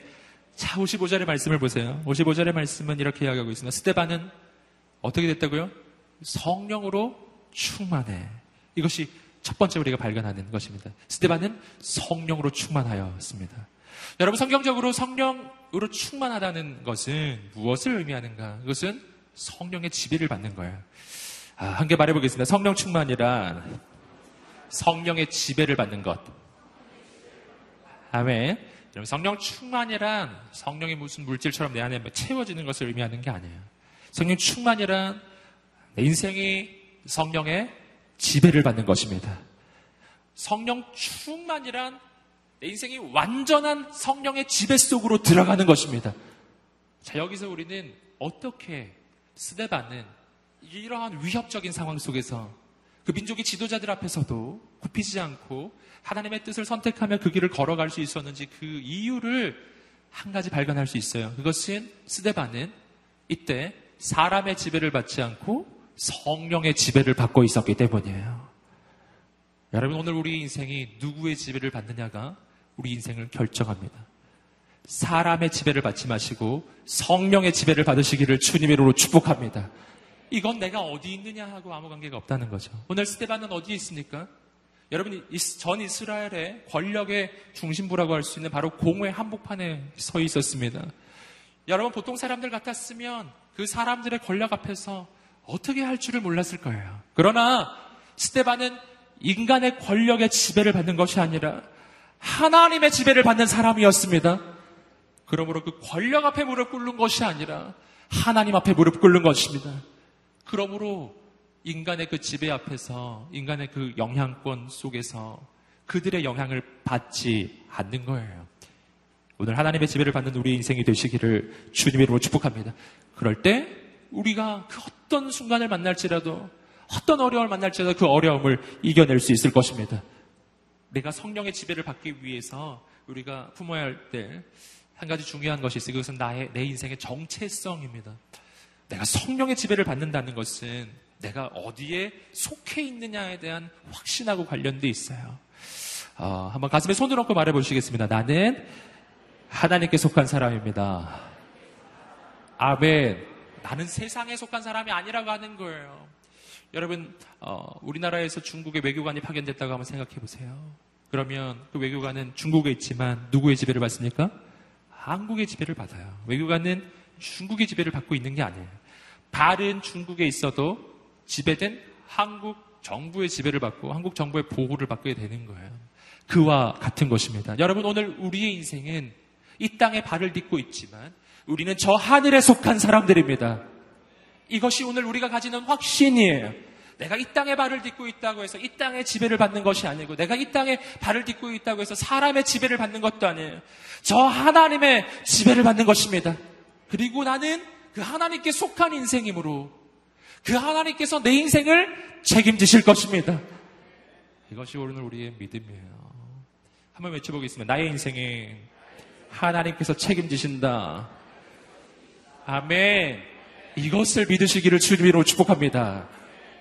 [SPEAKER 2] 자, 55절의 말씀을 보세요. 55절의 말씀은 이렇게 이야기하고 있습니다. 스테반은 어떻게 됐다고요? 성령으로 충만해. 이것이 첫 번째 우리가 발견하는 것입니다. 스테반은 성령으로 충만하였습니다. 여러분 성경적으로 성령으로 충만하다는 것은 무엇을 의미하는가? 그것은 성령의 지배를 받는 거예요. 아, 한 개 말해보겠습니다. 성령 충만이란 성령의 지배를 받는 것. 아멘. 여러분 성령 충만이란 성령이 무슨 물질처럼 내 안에 채워지는 것을 의미하는 게 아니에요. 성령 충만이란 내 인생이 성령의 지배를 받는 것입니다. 성령 충만이란 내 인생이 완전한 성령의 지배 속으로 들어가는 것입니다. 자, 여기서 우리는 어떻게 스데반은 이러한 위협적인 상황 속에서 그 민족의 지도자들 앞에서도 굽히지 않고 하나님의 뜻을 선택하며 그 길을 걸어갈 수 있었는지 그 이유를 한 가지 발견할 수 있어요. 그것은 스데반은 이때 사람의 지배를 받지 않고 성령의 지배를 받고 있었기 때문이에요. 여러분 오늘 우리 인생이 누구의 지배를 받느냐가 우리 인생을 결정합니다. 사람의 지배를 받지 마시고 성령의 지배를 받으시기를 주님의 이름으로 축복합니다. 이건 내가 어디 있느냐 하고 아무 관계가 없다는 거죠. 오늘 스테반은 어디에 있습니까? 여러분 전 이스라엘의 권력의 중심부라고 할 수 있는 바로 공회 한복판에 서 있었습니다. 여러분 보통 사람들 같았으면 그 사람들의 권력 앞에서 어떻게 할 줄을 몰랐을 거예요. 그러나 스테반은 인간의 권력의 지배를 받는 것이 아니라 하나님의 지배를 받는 사람이었습니다. 그러므로 그 권력 앞에 무릎 꿇는 것이 아니라 하나님 앞에 무릎 꿇는 것입니다. 그러므로 인간의 그 지배 앞에서 인간의 그 영향권 속에서 그들의 영향을 받지 않는 거예요. 오늘 하나님의 지배를 받는 우리 인생이 되시기를 주님의 이름으로 축복합니다. 그럴 때 우리가 그 어떤 순간을 만날지라도 어떤 어려움을 만날지라도 그 어려움을 이겨낼 수 있을 것입니다. 내가 성령의 지배를 받기 위해서 우리가 품어야 할 때 한 가지 중요한 것이 있어요. 그것은 나의 내 인생의 정체성입니다. 내가 성령의 지배를 받는다는 것은 내가 어디에 속해 있느냐에 대한 확신하고 관련돼 있어요. 어, 한번 가슴에 손을 얹고 말해 보시겠습니다. 나는 하나님께 속한 사람입니다. 아멘. 나는 세상에 속한 사람이 아니라고 하는 거예요. 여러분, 어, 우리나라에서 중국의 외교관이 파견됐다고 한번 생각해 보세요. 그러면 그 외교관은 중국에 있지만 누구의 지배를 받습니까? 한국의 지배를 받아요. 외교관은 중국의 지배를 받고 있는 게 아니에요. 발은 중국에 있어도 지배된 한국 정부의 지배를 받고 한국 정부의 보호를 받게 되는 거예요. 그와 같은 것입니다. 여러분, 오늘 우리의 인생은 이 땅에 발을 딛고 있지만 우리는 저 하늘에 속한 사람들입니다. 이것이 오늘 우리가 가지는 확신이에요. 내가 이 땅에 발을 딛고 있다고 해서 이 땅의 지배를 받는 것이 아니고 내가 이 땅에 발을 딛고 있다고 해서 사람의 지배를 받는 것도 아니에요. 저 하나님의 지배를 받는 것입니다. 그리고 나는 그 하나님께 속한 인생이므로 그 하나님께서 내 인생을 책임지실 것입니다. 이것이 오늘 우리의 믿음이에요. 한번 외쳐보겠습니다. 나의 인생에 하나님께서 책임지신다. 아멘. 이것을 믿으시기를 주님으로 축복합니다.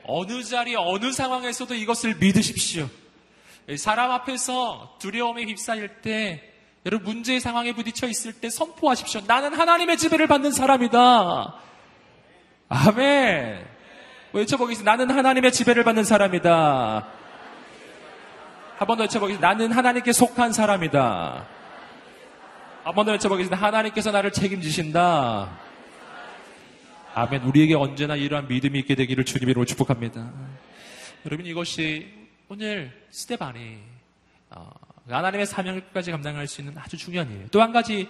[SPEAKER 2] 어느 자리, 어느 상황에서도 이것을 믿으십시오. 사람 앞에서 두려움에 휩싸일 때, 여러분 문제의 상황에 부딪혀 있을 때 선포하십시오. 나는 하나님의 지배를 받는 사람이다. 아멘. 외쳐보겠습니다. 나는 하나님의 지배를 받는 사람이다. 한 번 더 외쳐보겠습니다. 나는 하나님께 속한 사람이다. 한 번 더 외쳐보겠습니다. 하나님께서 나를 책임지신다. 아멘. 우리에게 언제나 이러한 믿음이 있게 되기를 주님으로 축복합니다. 여러분 이것이 오늘 스테반이 어, 하나님의 사명을 끝까지 감당할 수 있는 아주 중요한 일이에요. 또 한 가지는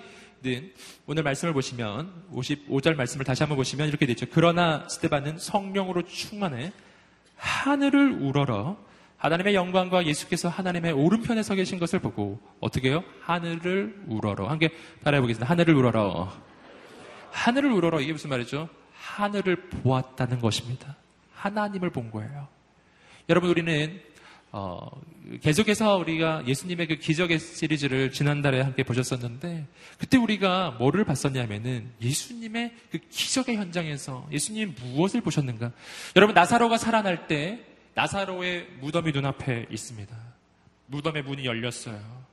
[SPEAKER 2] 오늘 말씀을 보시면 55절 말씀을 다시 한번 보시면 이렇게 되죠. 그러나 스테반은 성령으로 충만해 하늘을 우러러 하나님의 영광과 예수께서 하나님의 오른편에 서 계신 것을 보고 어떻게 해요? 하늘을 우러러. 한 개 따라해 보겠습니다. 하늘을 우러러. 하늘을 우러러. 이게 무슨 말이죠? 하늘을 보았다는 것입니다. 하나님을 본 거예요. 여러분, 우리는, 어, 계속해서 우리가 예수님의 그 기적의 시리즈를 지난달에 함께 보셨었는데, 그때 우리가 뭐를 봤었냐면은 예수님의 그 기적의 현장에서 예수님 무엇을 보셨는가? 여러분, 나사로가 살아날 때 나사로의 무덤이 눈앞에 있습니다. 무덤의 문이 열렸어요.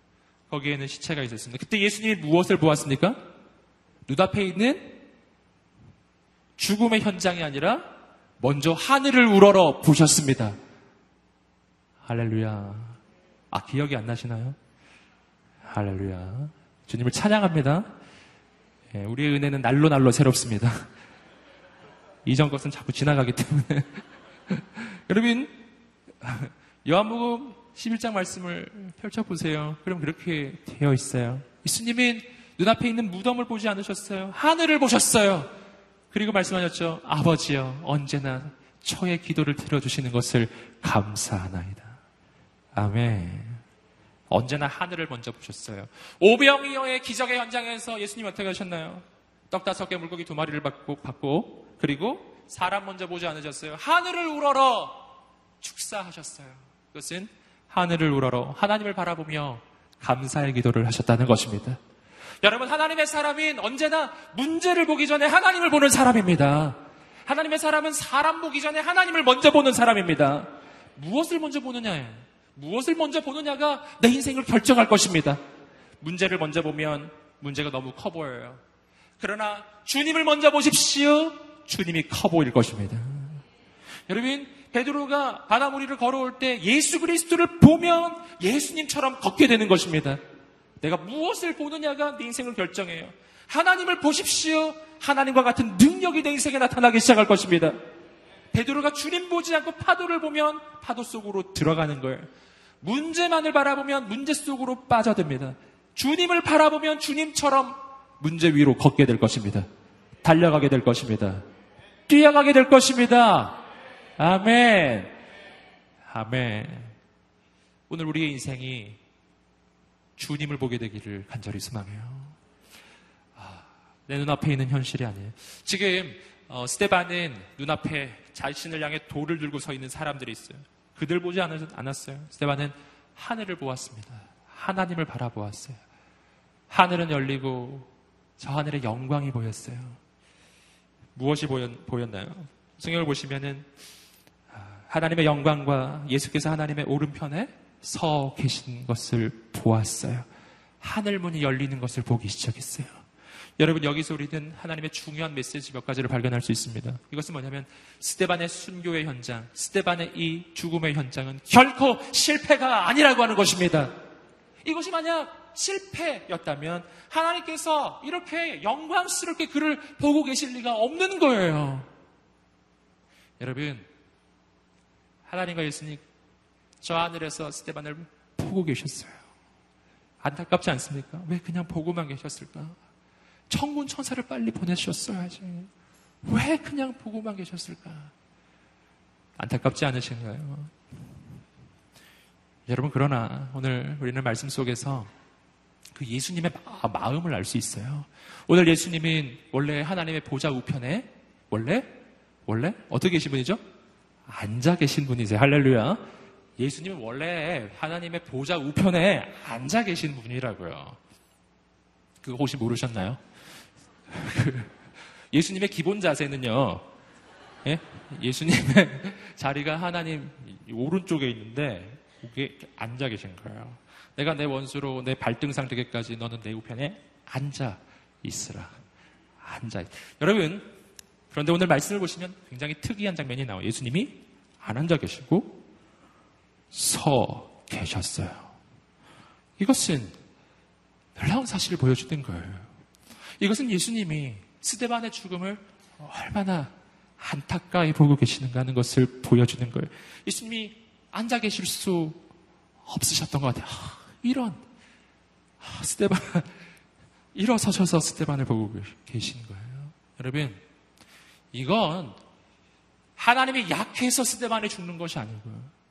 [SPEAKER 2] 거기에는 시체가 있었습니다. 그때 예수님이 무엇을 보았습니까? 눈앞에 있는 죽음의 현장이 아니라 먼저 하늘을 우러러 보셨습니다. 할렐루야. 아, 기억이 안 나시나요? 할렐루야. 주님을 찬양합니다. 예, 우리의 은혜는 날로 날로 새롭습니다. 이전 것은 자꾸 지나가기 때문에. 여러분, 요한복음 11장 말씀을 펼쳐보세요. 그럼 그렇게 되어 있어요. 예수님은 눈앞에 있는 무덤을 보지 않으셨어요. 하늘을 보셨어요. 그리고 말씀하셨죠. 아버지여, 언제나 저의 기도를 들어주시는 것을 감사하나이다. 아멘. 언제나 하늘을 먼저 보셨어요. 오병이어의 기적의 현장에서 예수님 어떻게 하셨나요? 떡 다섯 개 물고기 두 마리를 받고, 받고, 그리고 사람 먼저 보지 않으셨어요. 하늘을 우러러 축사하셨어요. 그것은 하늘을 우러러 하나님을 바라보며 감사의 기도를 하셨다는 것입니다. 여러분, 하나님의 사람인 언제나 문제를 보기 전에 하나님을 보는 사람입니다. 하나님의 사람은 사람 보기 전에 하나님을 먼저 보는 사람입니다. 무엇을 먼저 보느냐에 무엇을 먼저 보느냐가 내 인생을 결정할 것입니다. 문제를 먼저 보면 문제가 너무 커 보여요. 그러나 주님을 먼저 보십시오. 주님이 커 보일 것입니다. 여러분, 베드로가 바다무리를 걸어올 때 예수 그리스도를 보면 예수님처럼 걷게 되는 것입니다. 내가 무엇을 보느냐가 내 인생을 결정해요. 하나님을 보십시오. 하나님과 같은 능력이 내 인생에 나타나기 시작할 것입니다. 베드로가 주님 보지 않고 파도를 보면 파도 속으로 들어가는 거예요. 문제만을 바라보면 문제 속으로 빠져듭니다. 주님을 바라보면 주님처럼 문제 위로 걷게 될 것입니다. 달려가게 될 것입니다. 뛰어가게 될 것입니다. 아멘. 아멘. 오늘 우리의 인생이 주님을 보게 되기를 간절히 소망해요. 아, 내 눈앞에 있는 현실이 아니에요. 지금 어, 스테반은 눈앞에 자신을 향해 돌을 들고 서 있는 사람들이 있어요. 그들 보지 않았어요. 스테반은 하늘을 보았습니다. 하나님을 바라보았어요. 하늘은 열리고 저 하늘의 영광이 보였어요. 무엇이 보였, 나요 성경을 보시면은 아, 하나님의 영광과 예수께서 하나님의 오른편에 서 계신 것을 보았어요. 하늘 문이 열리는 것을 보기 시작했어요. 여러분 여기서 우리는 하나님의 중요한 메시지 몇 가지를 발견할 수 있습니다. 이것은 뭐냐면 스테반의 순교의 현장, 스테반의 이 죽음의 현장은 결코 실패가 아니라고 하는 것입니다. 이것이 만약 실패였다면 하나님께서 이렇게 영광스럽게 그를 보고 계실 리가 없는 거예요. 여러분 하나님과 예수님 저 하늘에서 스테반을 보고 계셨어요. 안타깝지 않습니까? 왜 그냥 보고만 계셨을까? 천군 천사를 빨리 보내셨어야지. 왜 그냥 보고만 계셨을까? 안타깝지 않으신가요? 여러분, 그러나 오늘 우리는 말씀 속에서 그 예수님의 마음을 알 수 있어요. 오늘 예수님은 원래 하나님의 보좌 우편에 원래 원래 어떻게 계신 분이죠? 앉아 계신 분이세요. 할렐루야. 예수님은 원래 하나님의 보좌 우편에 앉아 계신 분이라고요. 그거 혹시 모르셨나요? 그 예수님의 기본 자세는요. 예? 예수님의 자리가 하나님 오른쪽에 있는데 거기에 앉아 계신 거예요. 내가 내 원수로 내 발등상 되기까지 너는 내 우편에 앉아 있으라. 앉아. 있. 여러분, 그런데 오늘 말씀을 보시면 굉장히 특이한 장면이 나와요. 예수님이 안 앉아 계시고 서 계셨어요. 이것은 놀라운 사실을 보여주는 거예요. 이것은 예수님이 스데반의 죽음을 얼마나 안타까이 보고 계시는가 하는 것을 보여주는 거예요. 예수님이 앉아 계실 수 없으셨던 것 같아요. 아, 이런 아, 스테반 일어서셔서 스테반을 보고 계신 거예요. 여러분 이건 하나님이 약해서 스테반이 죽는 것이 아니고요.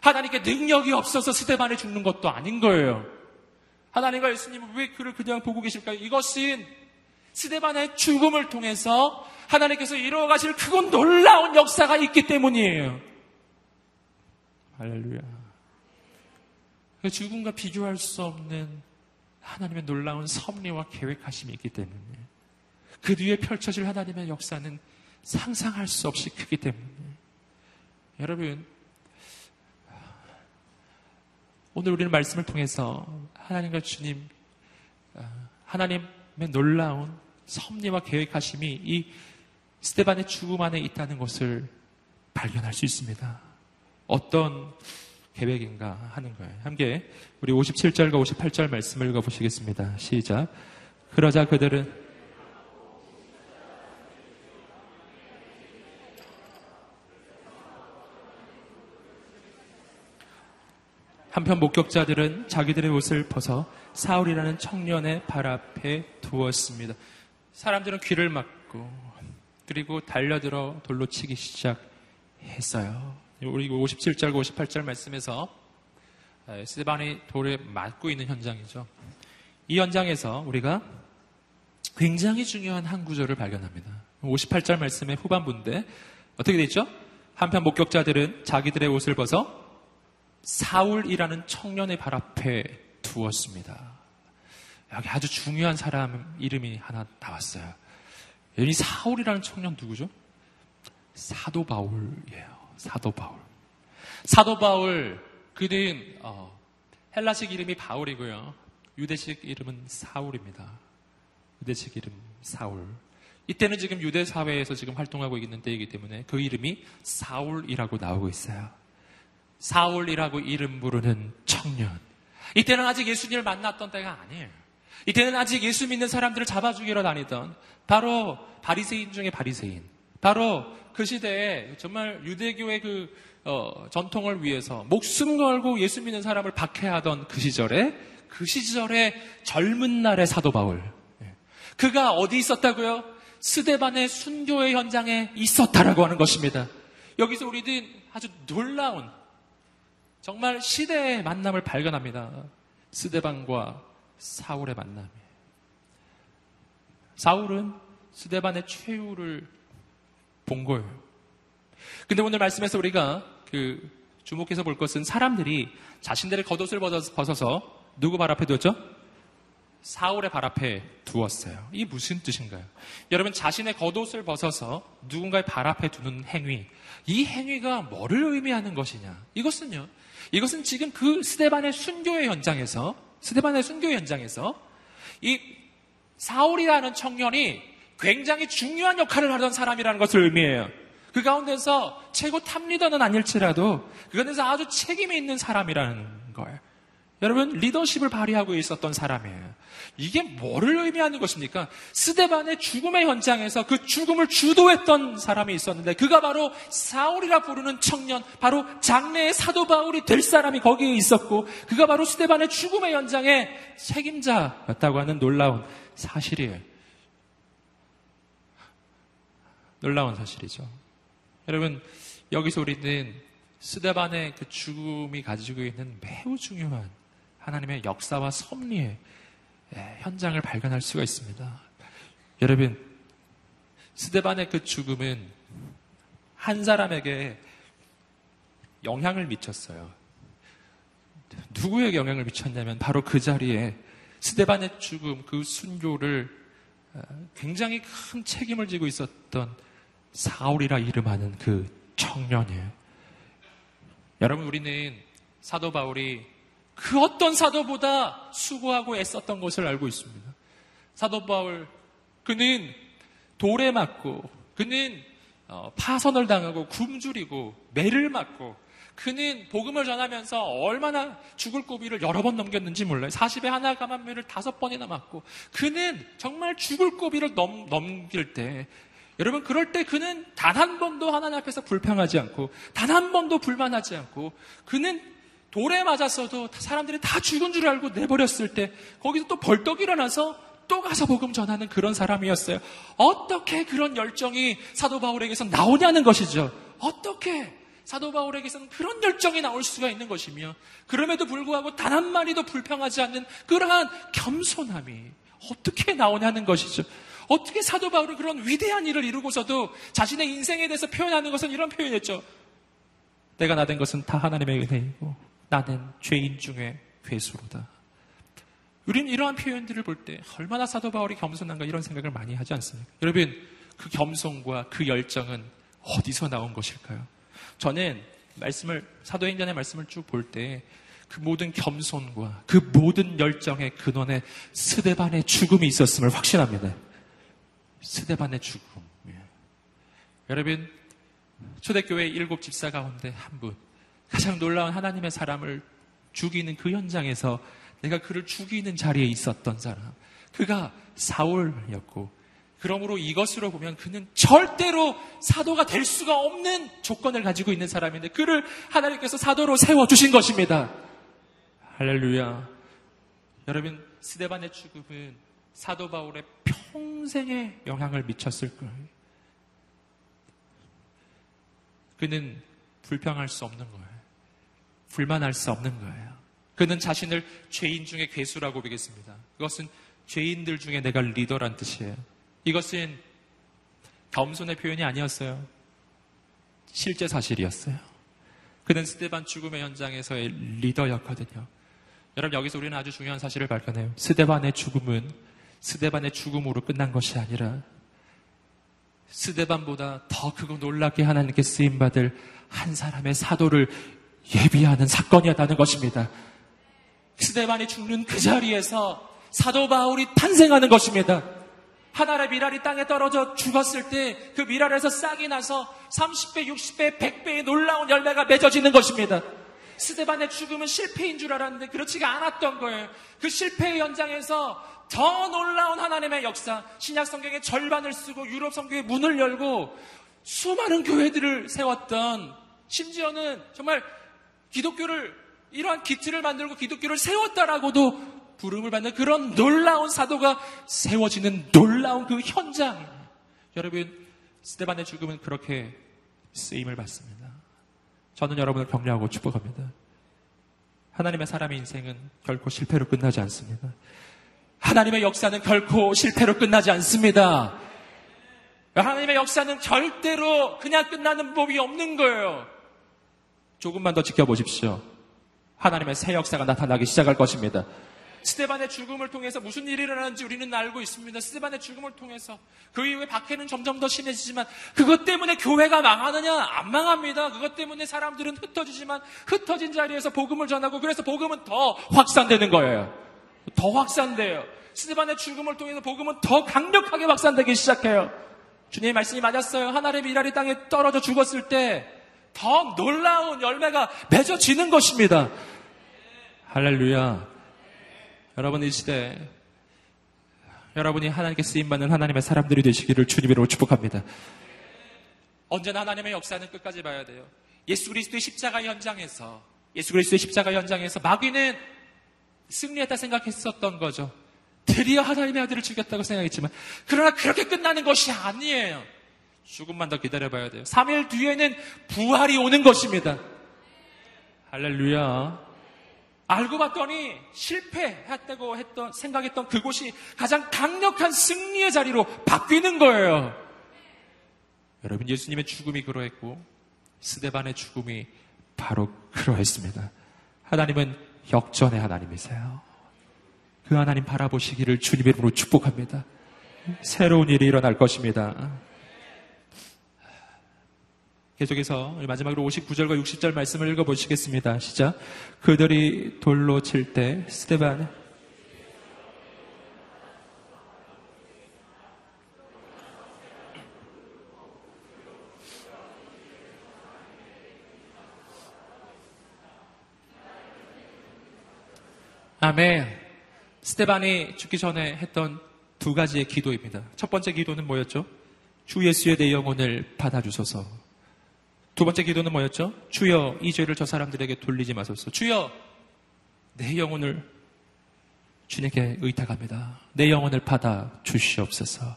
[SPEAKER 2] 하나님께 능력이 없어서 스테반이 죽는 것도 아닌 거예요. 하나님과 예수님은 왜 그를 그냥 보고 계실까요? 이것은 스테반의 죽음을 통해서 하나님께서 이루어 가실 크고 놀라운 역사가 있기 때문이에요. 할렐루야. 그 죽음과 비교할 수 없는 하나님의 놀라운 섭리와 계획하심이 있기 때문에 그 뒤에 펼쳐질 하나님의 역사는 상상할 수 없이 크기 때문에 여러분 오늘 우리는 말씀을 통해서 하나님과 주님 하나님의 놀라운 섭리와 계획하심이 이 스테반의 죽음 안에 있다는 것을 발견할 수 있습니다. 어떤 계획인가 하는 거예요. 함께 우리 57절과 58절 말씀을 읽어보시겠습니다. 시작. 그러자 그들은 한편 목격자들은 자기들의 옷을 벗어 사울이라는 청년의 발 앞에 두었습니다. 사람들은 귀를 막고 그리고 달려들어 돌로 치기 시작했어요. 우리 57절, 58절 말씀에서 스테반이 돌에 맞고 있는 현장이죠. 이 현장에서 우리가 굉장히 중요한 한 구절을 발견합니다. 58절 말씀의 후반부인데 어떻게 되죠? 한편 목격자들은 자기들의 옷을 벗어 사울이라는 청년의 발 앞에 두었습니다. 여기 아주 중요한 사람 이름이 하나 나왔어요. 이 사울이라는 청년 누구죠? 사도 바울이에요. 사도 바울. 사도 바울, 그는 어, 헬라식 이름이 바울이고요. 유대식 이름은 사울입니다. 유대식 이름 사울. 이때는 지금 유대 사회에서 지금 활동하고 있는 때이기 때문에 그 이름이 사울이라고 나오고 있어요. 사울이라고 이름 부르는 청년. 이때는 아직 예수님을 만났던 때가 아니에요. 이때는 아직 예수 믿는 사람들을 잡아 죽이러 다니던 바로 바리새인 중에 바리새인. 바로 그 시대에 정말 유대교의 그 어, 전통을 위해서 목숨 걸고 예수 믿는 사람을 박해하던 그 시절에 그 시절에 젊은 날의 사도 바울 예. 그가 어디 있었다고요? 스데반의 순교의 현장에 있었다라고 하는 것입니다. 여기서 우리는 아주 놀라운 정말 시대의 만남을 발견합니다. 스데반과 사울의 만남이. 사울은 스데반의 최후를 본 거예요. 근데 오늘 말씀에서 우리가 그 주목해서 볼 것은 사람들이 자신들의 겉옷을 벗어서 누구 발 앞에 두었죠? 사울의 발 앞에 두었어요. 이 무슨 뜻인가요? 여러분 자신의 겉옷을 벗어서 누군가의 발 앞에 두는 행위, 이 행위가 뭐를 의미하는 것이냐? 이것은요. 이것은 지금 그 스데반의 순교의 현장에서 스데반의 순교 현장에서 이 사울이라는 청년이 굉장히 중요한 역할을 하던 사람이라는 것을 의미해요. 그 가운데서 최고 탑리더는 아닐지라도 그것에서 아주 책임이 있는 사람이라는 거예요. 여러분 리더십을 발휘하고 있었던 사람이에요. 이게 뭐를 의미하는 것입니까? 스데반의 죽음의 현장에서 그 죽음을 주도했던 사람이 있었는데 그가 바로 사울이라 부르는 청년, 바로 장래의 사도 바울이 될 사람이 거기에 있었고 그가 바로 스데반의 죽음의 현장의 책임자였다고 하는 놀라운 사실이에요. 놀라운 사실이죠. 여러분, 여기서 우리는 스데반의 그 죽음이 가지고 있는 매우 중요한 하나님의 역사와 섭리의 예, 현장을 발견할 수가 있습니다. 여러분, 스데반의 그 죽음은 한 사람에게 영향을 미쳤어요. 누구에게 영향을 미쳤냐면 바로 그 자리에 스데반의 죽음, 그 순교를 어, 굉장히 큰 책임을 지고 있었던 사울이라 이름하는 그 청년이에요. 여러분, 우리는 사도 바울이 그 어떤 사도보다 수고하고 애썼던 것을 알고 있습니다. 사도 바울, 그는 돌에 맞고, 그는 어, 파선을 당하고 굶주리고 매를 맞고 그는 복음을 전하면서 얼마나 죽을 고비를 여러 번 넘겼는지 몰라요. 40에 하나 감한 매를 다섯 번이나 맞고 그는 정말 죽을 고비를 넘, 넘길 때 여러분 그럴 때 그는 단 한 번도 하나님 앞에서 불평하지 않고 단 한 번도 불만하지 않고 그는 돌에 맞았어도 사람들이 다 죽은 줄 알고 내버렸을 때 거기서 또 벌떡 일어나서 또 가서 복음 전하는 그런 사람이었어요. 어떻게 그런 열정이 사도 바울에게서 나오냐는 것이죠. 어떻게 사도 바울에게서는 그런 열정이 나올 수가 있는 것이며 그럼에도 불구하고 단 한마디도 불평하지 않는 그러한 겸손함이 어떻게 나오냐는 것이죠. 어떻게 사도 바울은 그런 위대한 일을 이루고서도 자신의 인생에 대해서 표현하는 것은 이런 표현이었죠. 내가 나 된 것은 다 하나님의 은혜이고 나는 죄인 중에 괴수로다. 우리는 이러한 표현들을 볼 때 얼마나 사도 바울이 겸손한가 이런 생각을 많이 하지 않습니까? 여러분, 그 겸손과 그 열정은 어디서 나온 것일까요? 저는 말씀을 사도행전의 말씀을 쭉 볼 때 그 모든 겸손과 그 모든 열정의 근원에 스데반의 죽음이 있었음을 확신합니다. 스데반의 죽음. 예. 여러분 초대교회 일곱 집사 가운데 한 분 가장 놀라운 하나님의 사람을 죽이는 그 현장에서 내가 그를 죽이는 자리에 있었던 사람 그가 사울이었고 그러므로 이것으로 보면 그는 절대로 사도가 될 수가 없는 조건을 가지고 있는 사람인데 그를 하나님께서 사도로 세워 주신 것입니다. 할렐루야. 여러분, 스데반의 죽음은 사도 바울의 평생에 영향을 미쳤을 거예요. 그는 불평할 수 없는 거예요. 불만할 수 없는 거예요. 그는 자신을 죄인 중에 괴수라고 보겠습니다. 그것은 죄인들 중에 내가 리더란 뜻이에요. 이것은 겸손의 표현이 아니었어요. 실제 사실이었어요. 그는 스테반 죽음의 현장에서의 리더였거든요. 여러분 여기서 우리는 아주 중요한 사실을 발견해요. 스데반의 죽음은 스데반의 죽음으로 끝난 것이 아니라 스데반보다 더 크고 놀랍게 하나님께 쓰임 받을 한 사람의 사도를 예비하는 사건이었다는 것입니다. 스데반이 죽는 그 자리에서 사도 바울이 탄생하는 것입니다. 하나의 미랄이 땅에 떨어져 죽었을 때 그 미랄에서 싹이 나서 30배, 60배, 100배의 놀라운 열매가 맺어지는 것입니다. 스데반의 죽음은 실패인 줄 알았는데 그렇지가 않았던 거예요. 그 실패의 현장에서 더 놀라운 하나님의 역사, 신약 성경의 절반을 쓰고 유럽 성경의 문을 열고 수많은 교회들을 세웠던 심지어는 정말 기독교를 이러한 기틀을 만들고 기독교를 세웠다라고도 부름을 받는 그런 놀라운 사도가 세워지는 놀라운 그 현장. 여러분, 스테반의 죽음은 그렇게 쓰임을 받습니다. 저는 여러분을 격려하고 축복합니다. 하나님의 사람의 인생은 결코 실패로 끝나지 않습니다. 하나님의 역사는 결코 실패로 끝나지 않습니다. 하나님의 역사는 절대로 그냥 끝나는 법이 없는 거예요. 조금만 더 지켜보십시오. 하나님의 새 역사가 나타나기 시작할 것입니다. 스테반의 죽음을 통해서 무슨 일이 일어나는지 우리는 알고 있습니다. 스테반의 죽음을 통해서 그 이후에 박해는 점점 더 심해지지만 그것 때문에 교회가 망하느냐? 안 망합니다. 그것 때문에 사람들은 흩어지지만 흩어진 자리에서 복음을 전하고 그래서 복음은 더 확산되는 거예요. 더 확산돼요. 스테반의 죽음을 통해서 복음은 더 강력하게 확산되기 시작해요. 주님의 말씀이 맞았어요. 하나님의 미랄이 땅에 떨어져 죽었을 때 더 놀라운 열매가 맺어지는 것입니다. 할렐루야. 여러분 이 시대 여러분이 하나님께 쓰임받는 하나님의 사람들이 되시기를 주님으로 축복합니다. 언제나 하나님의 역사는 끝까지 봐야 돼요. 예수 그리스도의 십자가 현장에서 예수 그리스도의 십자가 현장에서 마귀는 승리했다 생각했었던 거죠. 드디어 하나님의 아들을 죽였다고 생각했지만 그러나 그렇게 끝나는 것이 아니에요. 조금만 더 기다려봐야 돼요. 3일 뒤에는 부활이 오는 것입니다. 할렐루야. 알고 봤더니 실패했다고 했던, 생각했던 그곳이 가장 강력한 승리의 자리로 바뀌는 거예요. 여러분, 예수님의 죽음이 그러했고, 스데반의 죽음이 바로 그러했습니다. 하나님은 역전의 하나님이세요. 그 하나님 바라보시기를 주님의 이름으로 축복합니다. 새로운 일이 일어날 것입니다. 계속해서 마지막으로 59절과 60절 말씀을 읽어보시겠습니다. 시작. 그들이 돌로 칠 때 스테반 아멘. 스테반이 죽기 전에 했던 두 가지의 기도입니다. 첫 번째 기도는 뭐였죠? 주 예수의 내 영혼을 받아주소서. 두 번째 기도는 뭐였죠? 주여 이 죄를 저 사람들에게 돌리지 마소서. 주여 내 영혼을 주님께 의탁합니다. 내 영혼을 받아 주시옵소서.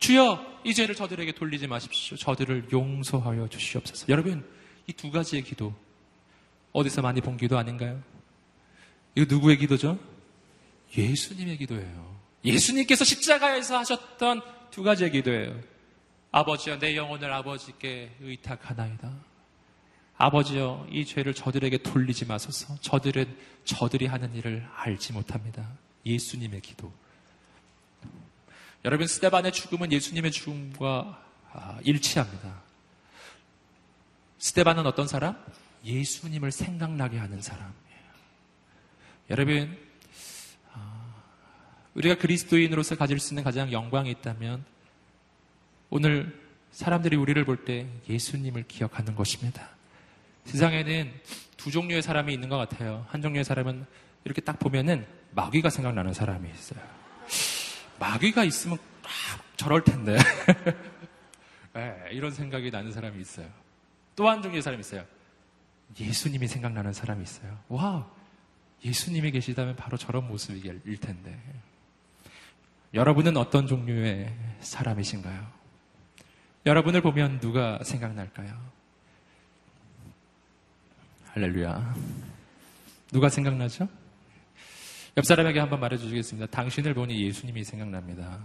[SPEAKER 2] 주여 이 죄를 저들에게 돌리지 마십시오. 저들을 용서하여 주시옵소서. 여러분 이 두 가지의 기도 어디서 많이 본 기도 아닌가요? 이거 누구의 기도죠? 예수님의 기도예요. 예수님께서 십자가에서 하셨던 두 가지의 기도예요. 아버지여 내 영혼을 아버지께 의탁하나이다. 아버지여 이 죄를 저들에게 돌리지 마소서. 저들은 저들이 하는 일을 알지 못합니다. 예수님의 기도. 여러분 스테반의 죽음은 예수님의 죽음과 아, 일치합니다. 스테반은 어떤 사람? 예수님을 생각나게 하는 사람이에요. 여러분 우리가 그리스도인으로서 가질 수 있는 가장 영광이 있다면 오늘 사람들이 우리를 볼 때 예수님을 기억하는 것입니다. 세상에는 두 종류의 사람이 있는 것 같아요. 한 종류의 사람은 이렇게 딱 보면은 마귀가 생각나는 사람이 있어요. 마귀가 있으면 아, 저럴 텐데. 네, 이런 생각이 나는 사람이 있어요. 또 한 종류의 사람이 있어요. 예수님이 생각나는 사람이 있어요. 와, 예수님이 계시다면 바로 저런 모습일 텐데. 여러분은 어떤 종류의 사람이신가요? 여러분을 보면 누가 생각날까요? 할렐루야. 누가 생각나죠? 옆 사람에게 한번 말해주시겠습니다. 당신을 보니 예수님이 생각납니다.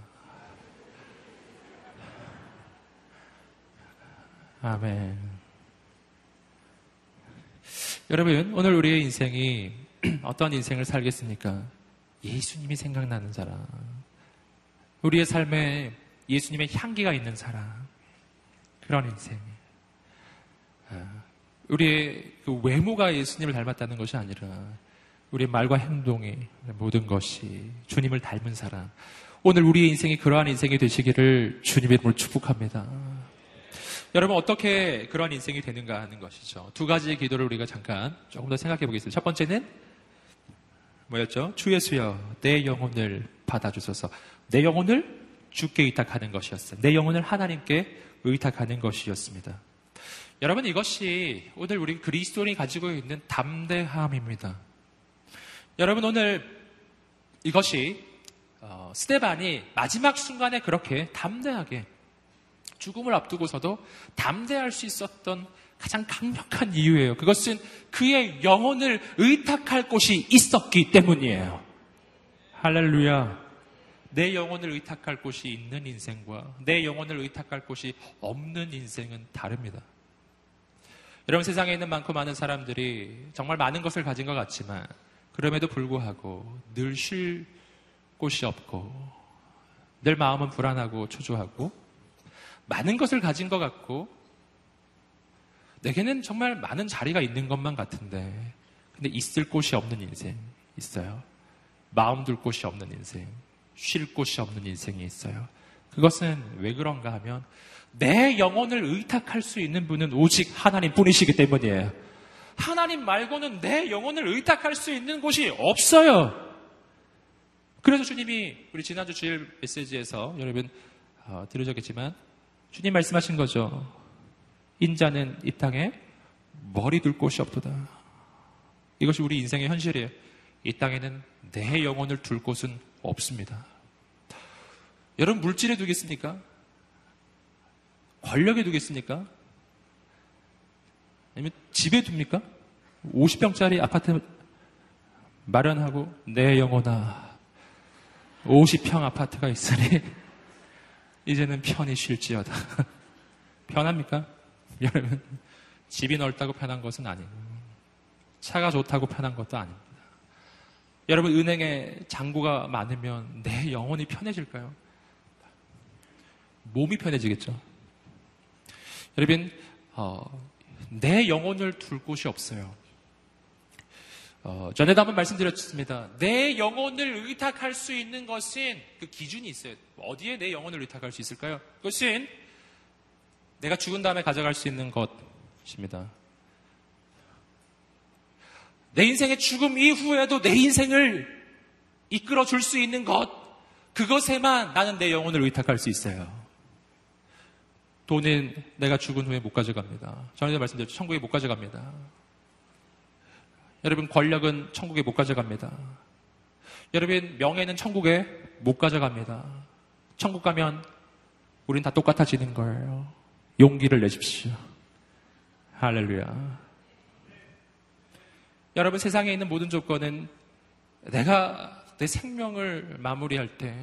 [SPEAKER 2] 아멘. 여러분, 오늘 우리의 인생이 어떤 인생을 살겠습니까? 예수님이 생각나는 사람. 우리의 삶에 예수님의 향기가 있는 사람. 그런 인생. 아, 우리의 그 외모가 예수님을 닮았다는 것이 아니라 우리의 말과 행동이 모든 것이 주님을 닮은 사람. 오늘 우리의 인생이 그러한 인생이 되시기를 주님의 이름으로 축복합니다. 여러분 어떻게 그러한 인생이 되는가 하는 것이죠. 두 가지의 기도를 우리가 잠깐 조금 더 생각해 보겠습니다. 첫 번째는 뭐였죠? 주 예수여 내 영혼을 받아주소서. 내 영혼을 주께 의탁하는 것이었어요. 내 영혼을 하나님께 의탁하는 것이었습니다. 여러분 이것이 오늘 우리 그리스도인이 가지고 있는 담대함입니다. 여러분 오늘 이것이 어, 스테반이 마지막 순간에 그렇게 담대하게 죽음을 앞두고서도 담대할 수 있었던 가장 강력한 이유예요. 그것은 그의 영혼을 의탁할 곳이 있었기 때문이에요. 할렐루야. 내 영혼을 의탁할 곳이 있는 인생과 내 영혼을 의탁할 곳이 없는 인생은 다릅니다. 여러분 세상에 있는 많고 많은 사람들이 정말 많은 것을 가진 것 같지만 그럼에도 불구하고 늘 쉴 곳이 없고 늘 마음은 불안하고 초조하고 많은 것을 가진 것 같고 내게는 정말 많은 자리가 있는 것만 같은데 근데 있을 곳이 없는 인생 있어요. 마음 둘 곳이 없는 인생. 쉴 곳이 없는 인생이 있어요. 그것은 왜 그런가 하면 내 영혼을 의탁할 수 있는 분은 오직 하나님 뿐이시기 때문이에요. 하나님 말고는 내 영혼을 의탁할 수 있는 곳이 없어요. 그래서 주님이 우리 지난주 주일 메시지에서 여러분 어, 들으셨겠지만 주님 말씀하신 거죠. 인자는 이 땅에 머리 둘 곳이 없도다. 이것이 우리 인생의 현실이에요. 이 땅에는 내 영혼을 둘 곳은 없습니다. 여러분 물질에 두겠습니까? 권력에 두겠습니까? 아니면 집에 둡니까? 50평짜리 아파트 마련하고 내 영혼아 50평 아파트가 있으니 이제는 편히 쉴지어다. 편합니까? 여러분 집이 넓다고 편한 것은 아니고 차가 좋다고 편한 것도 아닙니다. 여러분 은행에 잔고가 많으면 내 영혼이 편해질까요? 몸이 편해지겠죠. 여러분 어, 내 영혼을 둘 곳이 없어요. 어, 전에도 한번 말씀드렸습니다. 내 영혼을 의탁할 수 있는 것은 그 기준이 있어요. 어디에 내 영혼을 의탁할 수 있을까요? 그것은 내가 죽은 다음에 가져갈 수 있는 것입니다. 내 인생의 죽음 이후에도 내 인생을 이끌어 줄 수 있는 것, 그것에만 나는 내 영혼을 의탁할 수 있어요. 돈은 내가 죽은 후에 못 가져갑니다. 전에도 말씀드렸죠. 천국에 못 가져갑니다. 여러분, 권력은 천국에 못 가져갑니다. 여러분, 명예는 천국에 못 가져갑니다. 천국 가면 우린 다 똑같아지는 거예요. 용기를 내십시오. 할렐루야. 여러분, 세상에 있는 모든 조건은 내가 내 생명을 마무리할 때,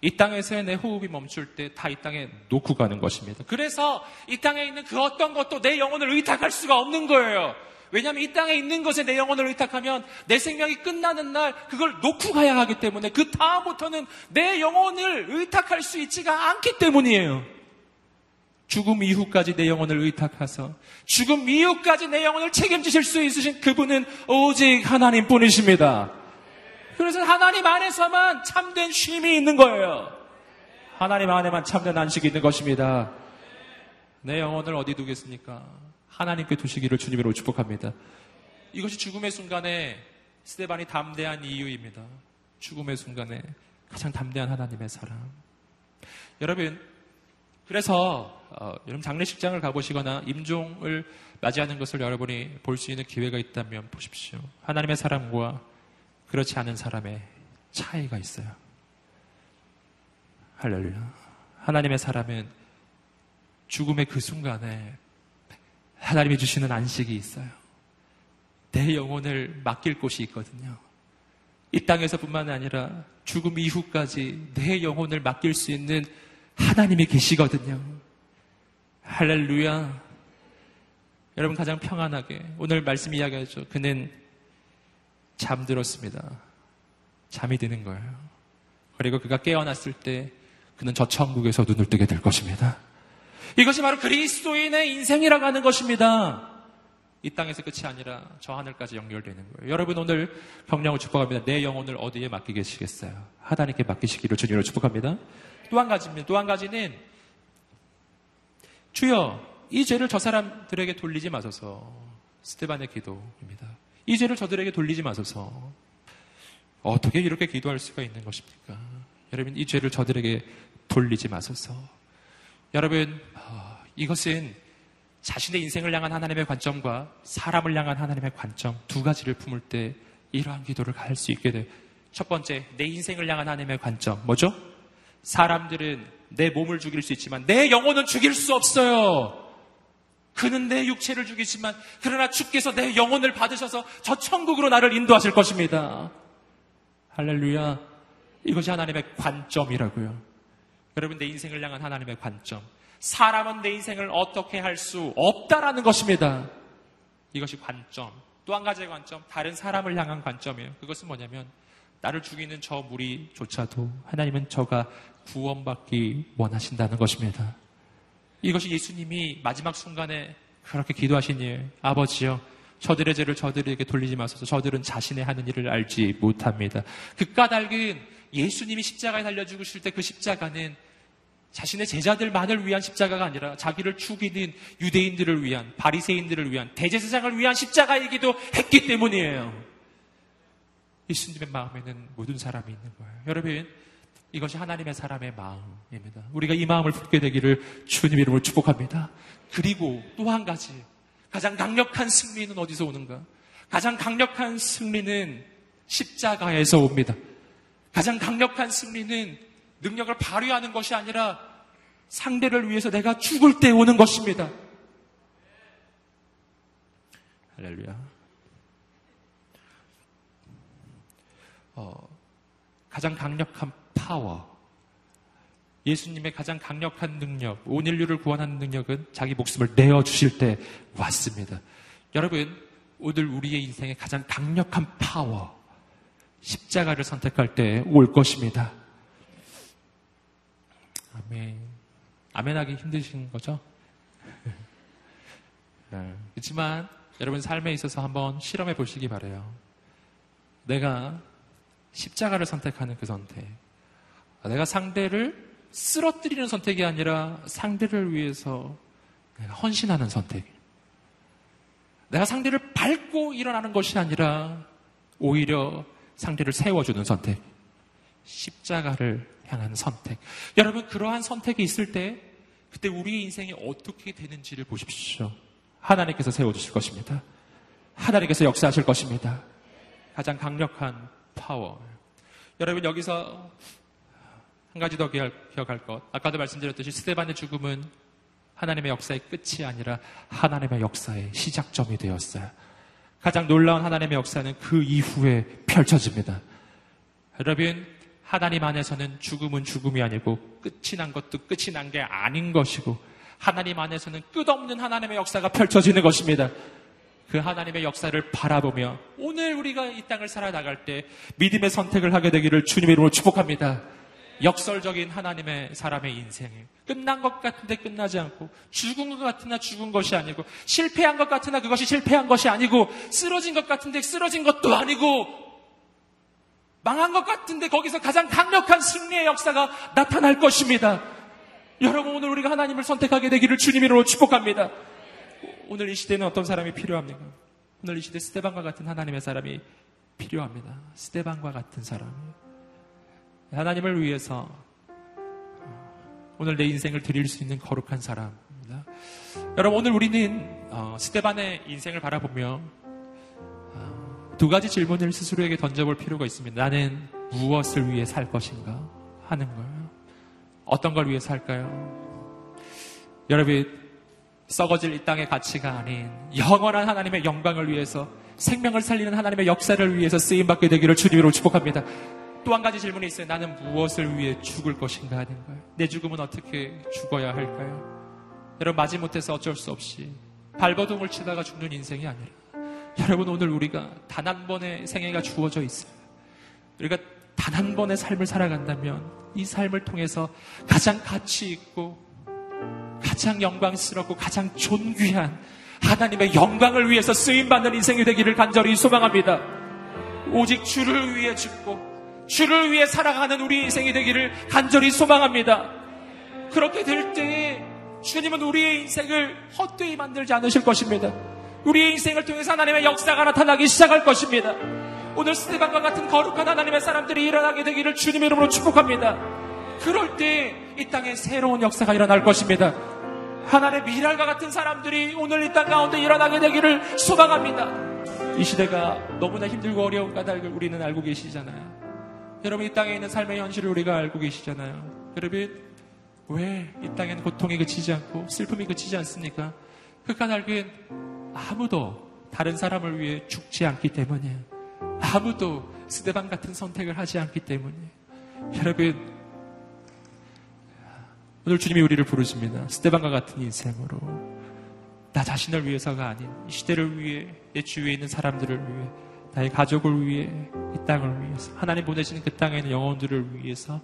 [SPEAKER 2] 이 땅에서의 내 호흡이 멈출 때 다 이 땅에 놓고 가는 것입니다. 그래서 이 땅에 있는 그 어떤 것도 내 영혼을 의탁할 수가 없는 거예요. 왜냐하면 이 땅에 있는 것에 내 영혼을 의탁하면 내 생명이 끝나는 날 그걸 놓고 가야 하기 때문에 그 다음부터는 내 영혼을 의탁할 수 있지가 않기 때문이에요. 죽음 이후까지 내 영혼을 의탁하서 죽음 이후까지 내 영혼을 책임지실 수 있으신 그분은 오직 하나님 뿐이십니다. 그래서 하나님 안에서만 참된 쉼이 있는 거예요. 하나님 안에만 참된 안식이 있는 것입니다. 내 영혼을 어디 두겠습니까? 하나님께 두시기를 주님으로 축복합니다. 이것이 죽음의 순간에 스테반이 담대한 이유입니다. 죽음의 순간에 가장 담대한 하나님의 사랑. 여러분, 그래서 어, 여러분 장례식장을 가보시거나 임종을 맞이하는 것을 여러분이 볼 수 있는 기회가 있다면 보십시오. 하나님의 사람과 그렇지 않은 사람의 차이가 있어요. 할렐루야. 하나님의 사람은 죽음의 그 순간에 하나님이 주시는 안식이 있어요. 내 영혼을 맡길 곳이 있거든요. 이 땅에서뿐만 아니라 죽음 이후까지 내 영혼을 맡길 수 있는 하나님이 계시거든요. 할렐루야. 여러분 가장 평안하게 오늘 말씀 이야기하죠. 그는 잠들었습니다. 잠이 드는 거예요. 그리고 그가 깨어났을 때 그는 저 천국에서 눈을 뜨게 될 것입니다. 이것이 바로 그리스도인의 인생이라고 하는 것입니다. 이 땅에서 끝이 아니라 저 하늘까지 연결되는 거예요. 여러분 오늘 경량을 축복합니다. 내 영혼을 어디에 맡기겠시겠어요? 하나님께 맡기시기를 주님으로 축복합니다. 또 한 가지입니다. 또 한 가지는 주여 이 죄를 저 사람들에게 돌리지 마소서. 스테반의 기도입니다. 이 죄를 저들에게 돌리지 마소서. 어떻게 이렇게 기도할 수가 있는 것입니까? 여러분 이 죄를 저들에게 돌리지 마소서. 여러분 어, 이것은 자신의 인생을 향한 하나님의 관점과 사람을 향한 하나님의 관점 두 가지를 품을 때 이러한 기도를 할 수 있게 돼. 첫 번째, 내 인생을 향한 하나님의 관점. 뭐죠? 사람들은 내 몸을 죽일 수 있지만 내 영혼은 죽일 수 없어요. 그는 내 육체를 죽이지만 그러나 주께서 내 영혼을 받으셔서 저 천국으로 나를 인도하실 것입니다. 할렐루야. 이것이 하나님의 관점이라고요. 여러분 내 인생을 향한 하나님의 관점. 사람은 내 인생을 어떻게 할 수 없다라는 것입니다. 이것이 관점. 또 한 가지의 관점, 다른 사람을 향한 관점이에요. 그것은 뭐냐면 나를 죽이는 저 무리조차도 하나님은 저가 구원받기 원하신다는 것입니다. 이것이 예수님이 마지막 순간에 그렇게 기도하신 일, 아버지요. 저들의 죄를 저들에게 돌리지 마소서. 저들은 자신의 하는 일을 알지 못합니다. 그 까닭은 예수님이 십자가에 달려 죽으실 때 그 십자가는 자신의 제자들만을 위한 십자가가 아니라 자기를 죽이는 유대인들을 위한 바리새인들을 위한 대제사장을 위한 십자가이기도 했기 때문이에요. 예수님의 마음에는 모든 사람이 있는 거예요. 여러분 이것이 하나님의 사람의 마음입니다. 우리가 이 마음을 품게 되기를 주님 이름으로 축복합니다. 그리고 또 한 가지 가장 강력한 승리는 어디서 오는가? 가장 강력한 승리는 십자가에서 옵니다. 가장 강력한 승리는 능력을 발휘하는 것이 아니라 상대를 위해서 내가 죽을 때 오는 것입니다. 할렐루야. 어, 가장 강력한 파워. 예수님의 가장 강력한 능력, 온 인류를 구원하는 능력은 자기 목숨을 내어 주실 때 왔습니다. 여러분, 오늘 우리의 인생의 가장 강력한 파워, 십자가를 선택할 때 올 것입니다. 아멘. 아멘하기 힘드신 거죠? 네. 그렇지만 여러분 삶에 있어서 한번 실험해 보시기 바래요. 내가 십자가를 선택하는 그 선택. 내가 상대를 쓰러뜨리는 선택이 아니라 상대를 위해서 내가 헌신하는 선택. 내가 상대를 밟고 일어나는 것이 아니라 오히려 상대를 세워주는 선택. 십자가를 향한 선택. 여러분, 그러한 선택이 있을 때, 그때 우리의 인생이 어떻게 되는지를 보십시오. 하나님께서 세워주실 것입니다. 하나님께서 역사하실 것입니다. 가장 강력한 파워. 여러분, 여기서 한 가지 더 기억할 것. 아까도 말씀드렸듯이 스테반의 죽음은 하나님의 역사의 끝이 아니라 하나님의 역사의 시작점이 되었어요. 가장 놀라운 하나님의 역사는 그 이후에 펼쳐집니다. 여러분, 하나님 안에서는 죽음은 죽음이 아니고 끝이 난 것도 끝이 난 게 아닌 것이고 하나님 안에서는 끝없는 하나님의 역사가 펼쳐지는 것입니다. 그 하나님의 역사를 바라보며 오늘 우리가 이 땅을 살아나갈 때 믿음의 선택을 하게 되기를 주님의 이름으로 축복합니다. 역설적인 하나님의 사람의 인생이 끝난 것 같은데 끝나지 않고 죽은 것 같으나 죽은 것이 아니고 실패한 것 같으나 그것이 실패한 것이 아니고 쓰러진 것 같은데 쓰러진 것도 아니고 망한 것 같은데 거기서 가장 강력한 승리의 역사가 나타날 것입니다. 여러분 오늘 우리가 하나님을 선택하게 되기를 주님으로 축복합니다. 오늘 이 시대는 어떤 사람이 필요합니까? 오늘 이 시대 스테반과 같은 하나님의 사람이 필요합니다. 스테반과 같은 사람이. 하나님을 위해서 오늘 내 인생을 드릴 수 있는 거룩한 사람입니다. 여러분 오늘 우리는 어, 스테반의 인생을 바라보며 어, 두 가지 질문을 스스로에게 던져볼 필요가 있습니다. 나는 무엇을 위해 살 것인가 하는 거예요. 어떤 걸 위해 살까요? 여러분 썩어질 이 땅의 가치가 아닌 영원한 하나님의 영광을 위해서 생명을 살리는 하나님의 역사를 위해서 쓰임받게 되기를 주님으로 축복합니다. 또 한 가지 질문이 있어요. 나는 무엇을 위해 죽을 것인가 하는 거예요. 내 죽음은 어떻게 죽어야 할까요? 여러분 마지못해서 어쩔 수 없이 발버둥을 치다가 죽는 인생이 아니라 여러분 오늘 우리가 단 한 번의 생애가 주어져 있어요. 우리가 단 한 번의 삶을 살아간다면 이 삶을 통해서 가장 가치 있고 가장 영광스럽고 가장 존귀한 하나님의 영광을 위해서 쓰임받는 인생이 되기를 간절히 소망합니다. 오직 주를 위해 죽고 주를 위해 살아가는 우리 인생이 되기를 간절히 소망합니다. 그렇게 될 때에 주님은 우리의 인생을 헛되이 만들지 않으실 것입니다. 우리의 인생을 통해서 하나님의 역사가 나타나기 시작할 것입니다. 오늘 스테반과 같은 거룩한 하나님의 사람들이 일어나게 되기를 주님의 이름으로 축복합니다. 그럴 때 이 땅에 새로운 역사가 일어날 것입니다. 하나님의 미랄과 같은 사람들이 오늘 이 땅 가운데 일어나게 되기를 소망합니다. 이 시대가 너무나 힘들고 어려운 까닭을 우리는 알고 계시잖아요. 여러분 이 땅에 있는 삶의 현실을 우리가 알고 계시잖아요. 여러분 왜 이 땅에는 고통이 그치지 않고 슬픔이 그치지 않습니까? 그 까닭은 아무도 다른 사람을 위해 죽지 않기 때문에 아무도 스데반 같은 선택을 하지 않기 때문에 여러분 오늘 주님이 우리를 부르십니다. 스데반과 같은 인생으로 나 자신을 위해서가 아닌 이 시대를 위해 내 주위에 있는 사람들을 위해 나의 가족을 위해 이 땅을 위해서 하나님 보내시는 그 땅에 있는 영혼들을 위해서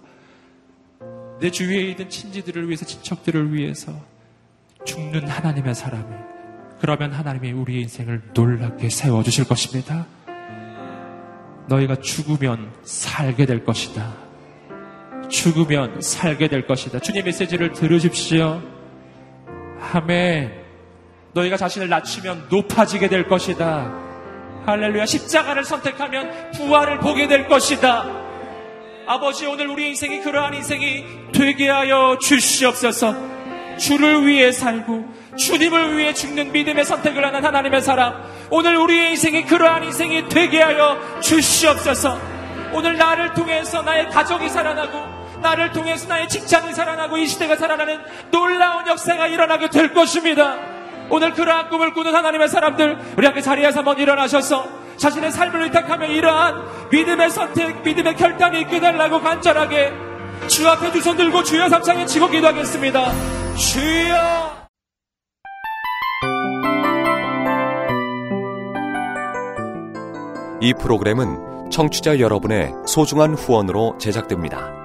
[SPEAKER 2] 내 주위에 있는 친지들을 위해서 친척들을 위해서 죽는 하나님의 사람이 그러면 하나님이 우리의 인생을 놀랍게 세워주실 것입니다. 너희가 죽으면 살게 될 것이다. 죽으면 살게 될 것이다. 주님 메시지를 들으십시오. 아멘. 너희가 자신을 낮추면 높아지게 될 것이다. 할렐루야. 십자가를 선택하면 부활을 보게 될 것이다. 아버지, 오늘 우리 인생이 그러한 인생이 되게 하여 주시옵소서. 주를 위해 살고, 주님을 위해 죽는 믿음의 선택을 하는 하나님의 사람. 오늘 우리의 인생이 그러한 인생이 되게 하여 주시옵소서. 오늘 나를 통해서 나의 가족이 살아나고, 나를 통해서 나의 직장이 살아나고 이 시대가 살아나는 놀라운 역사가 일어나게 될 것입니다. 오늘 그러한 꿈을 꾸는 하나님의 사람들 우리 함께 자리에서 한번 일어나셔서 자신의 삶을 의탁하며 이러한 믿음의 선택, 믿음의 결단이 있게 달라고 간절하게 주 앞에 두 손 들고 주여 삼창에 치고 기도하겠습니다. 주여!
[SPEAKER 3] 이 프로그램은 청취자 여러분의 소중한 후원으로 제작됩니다.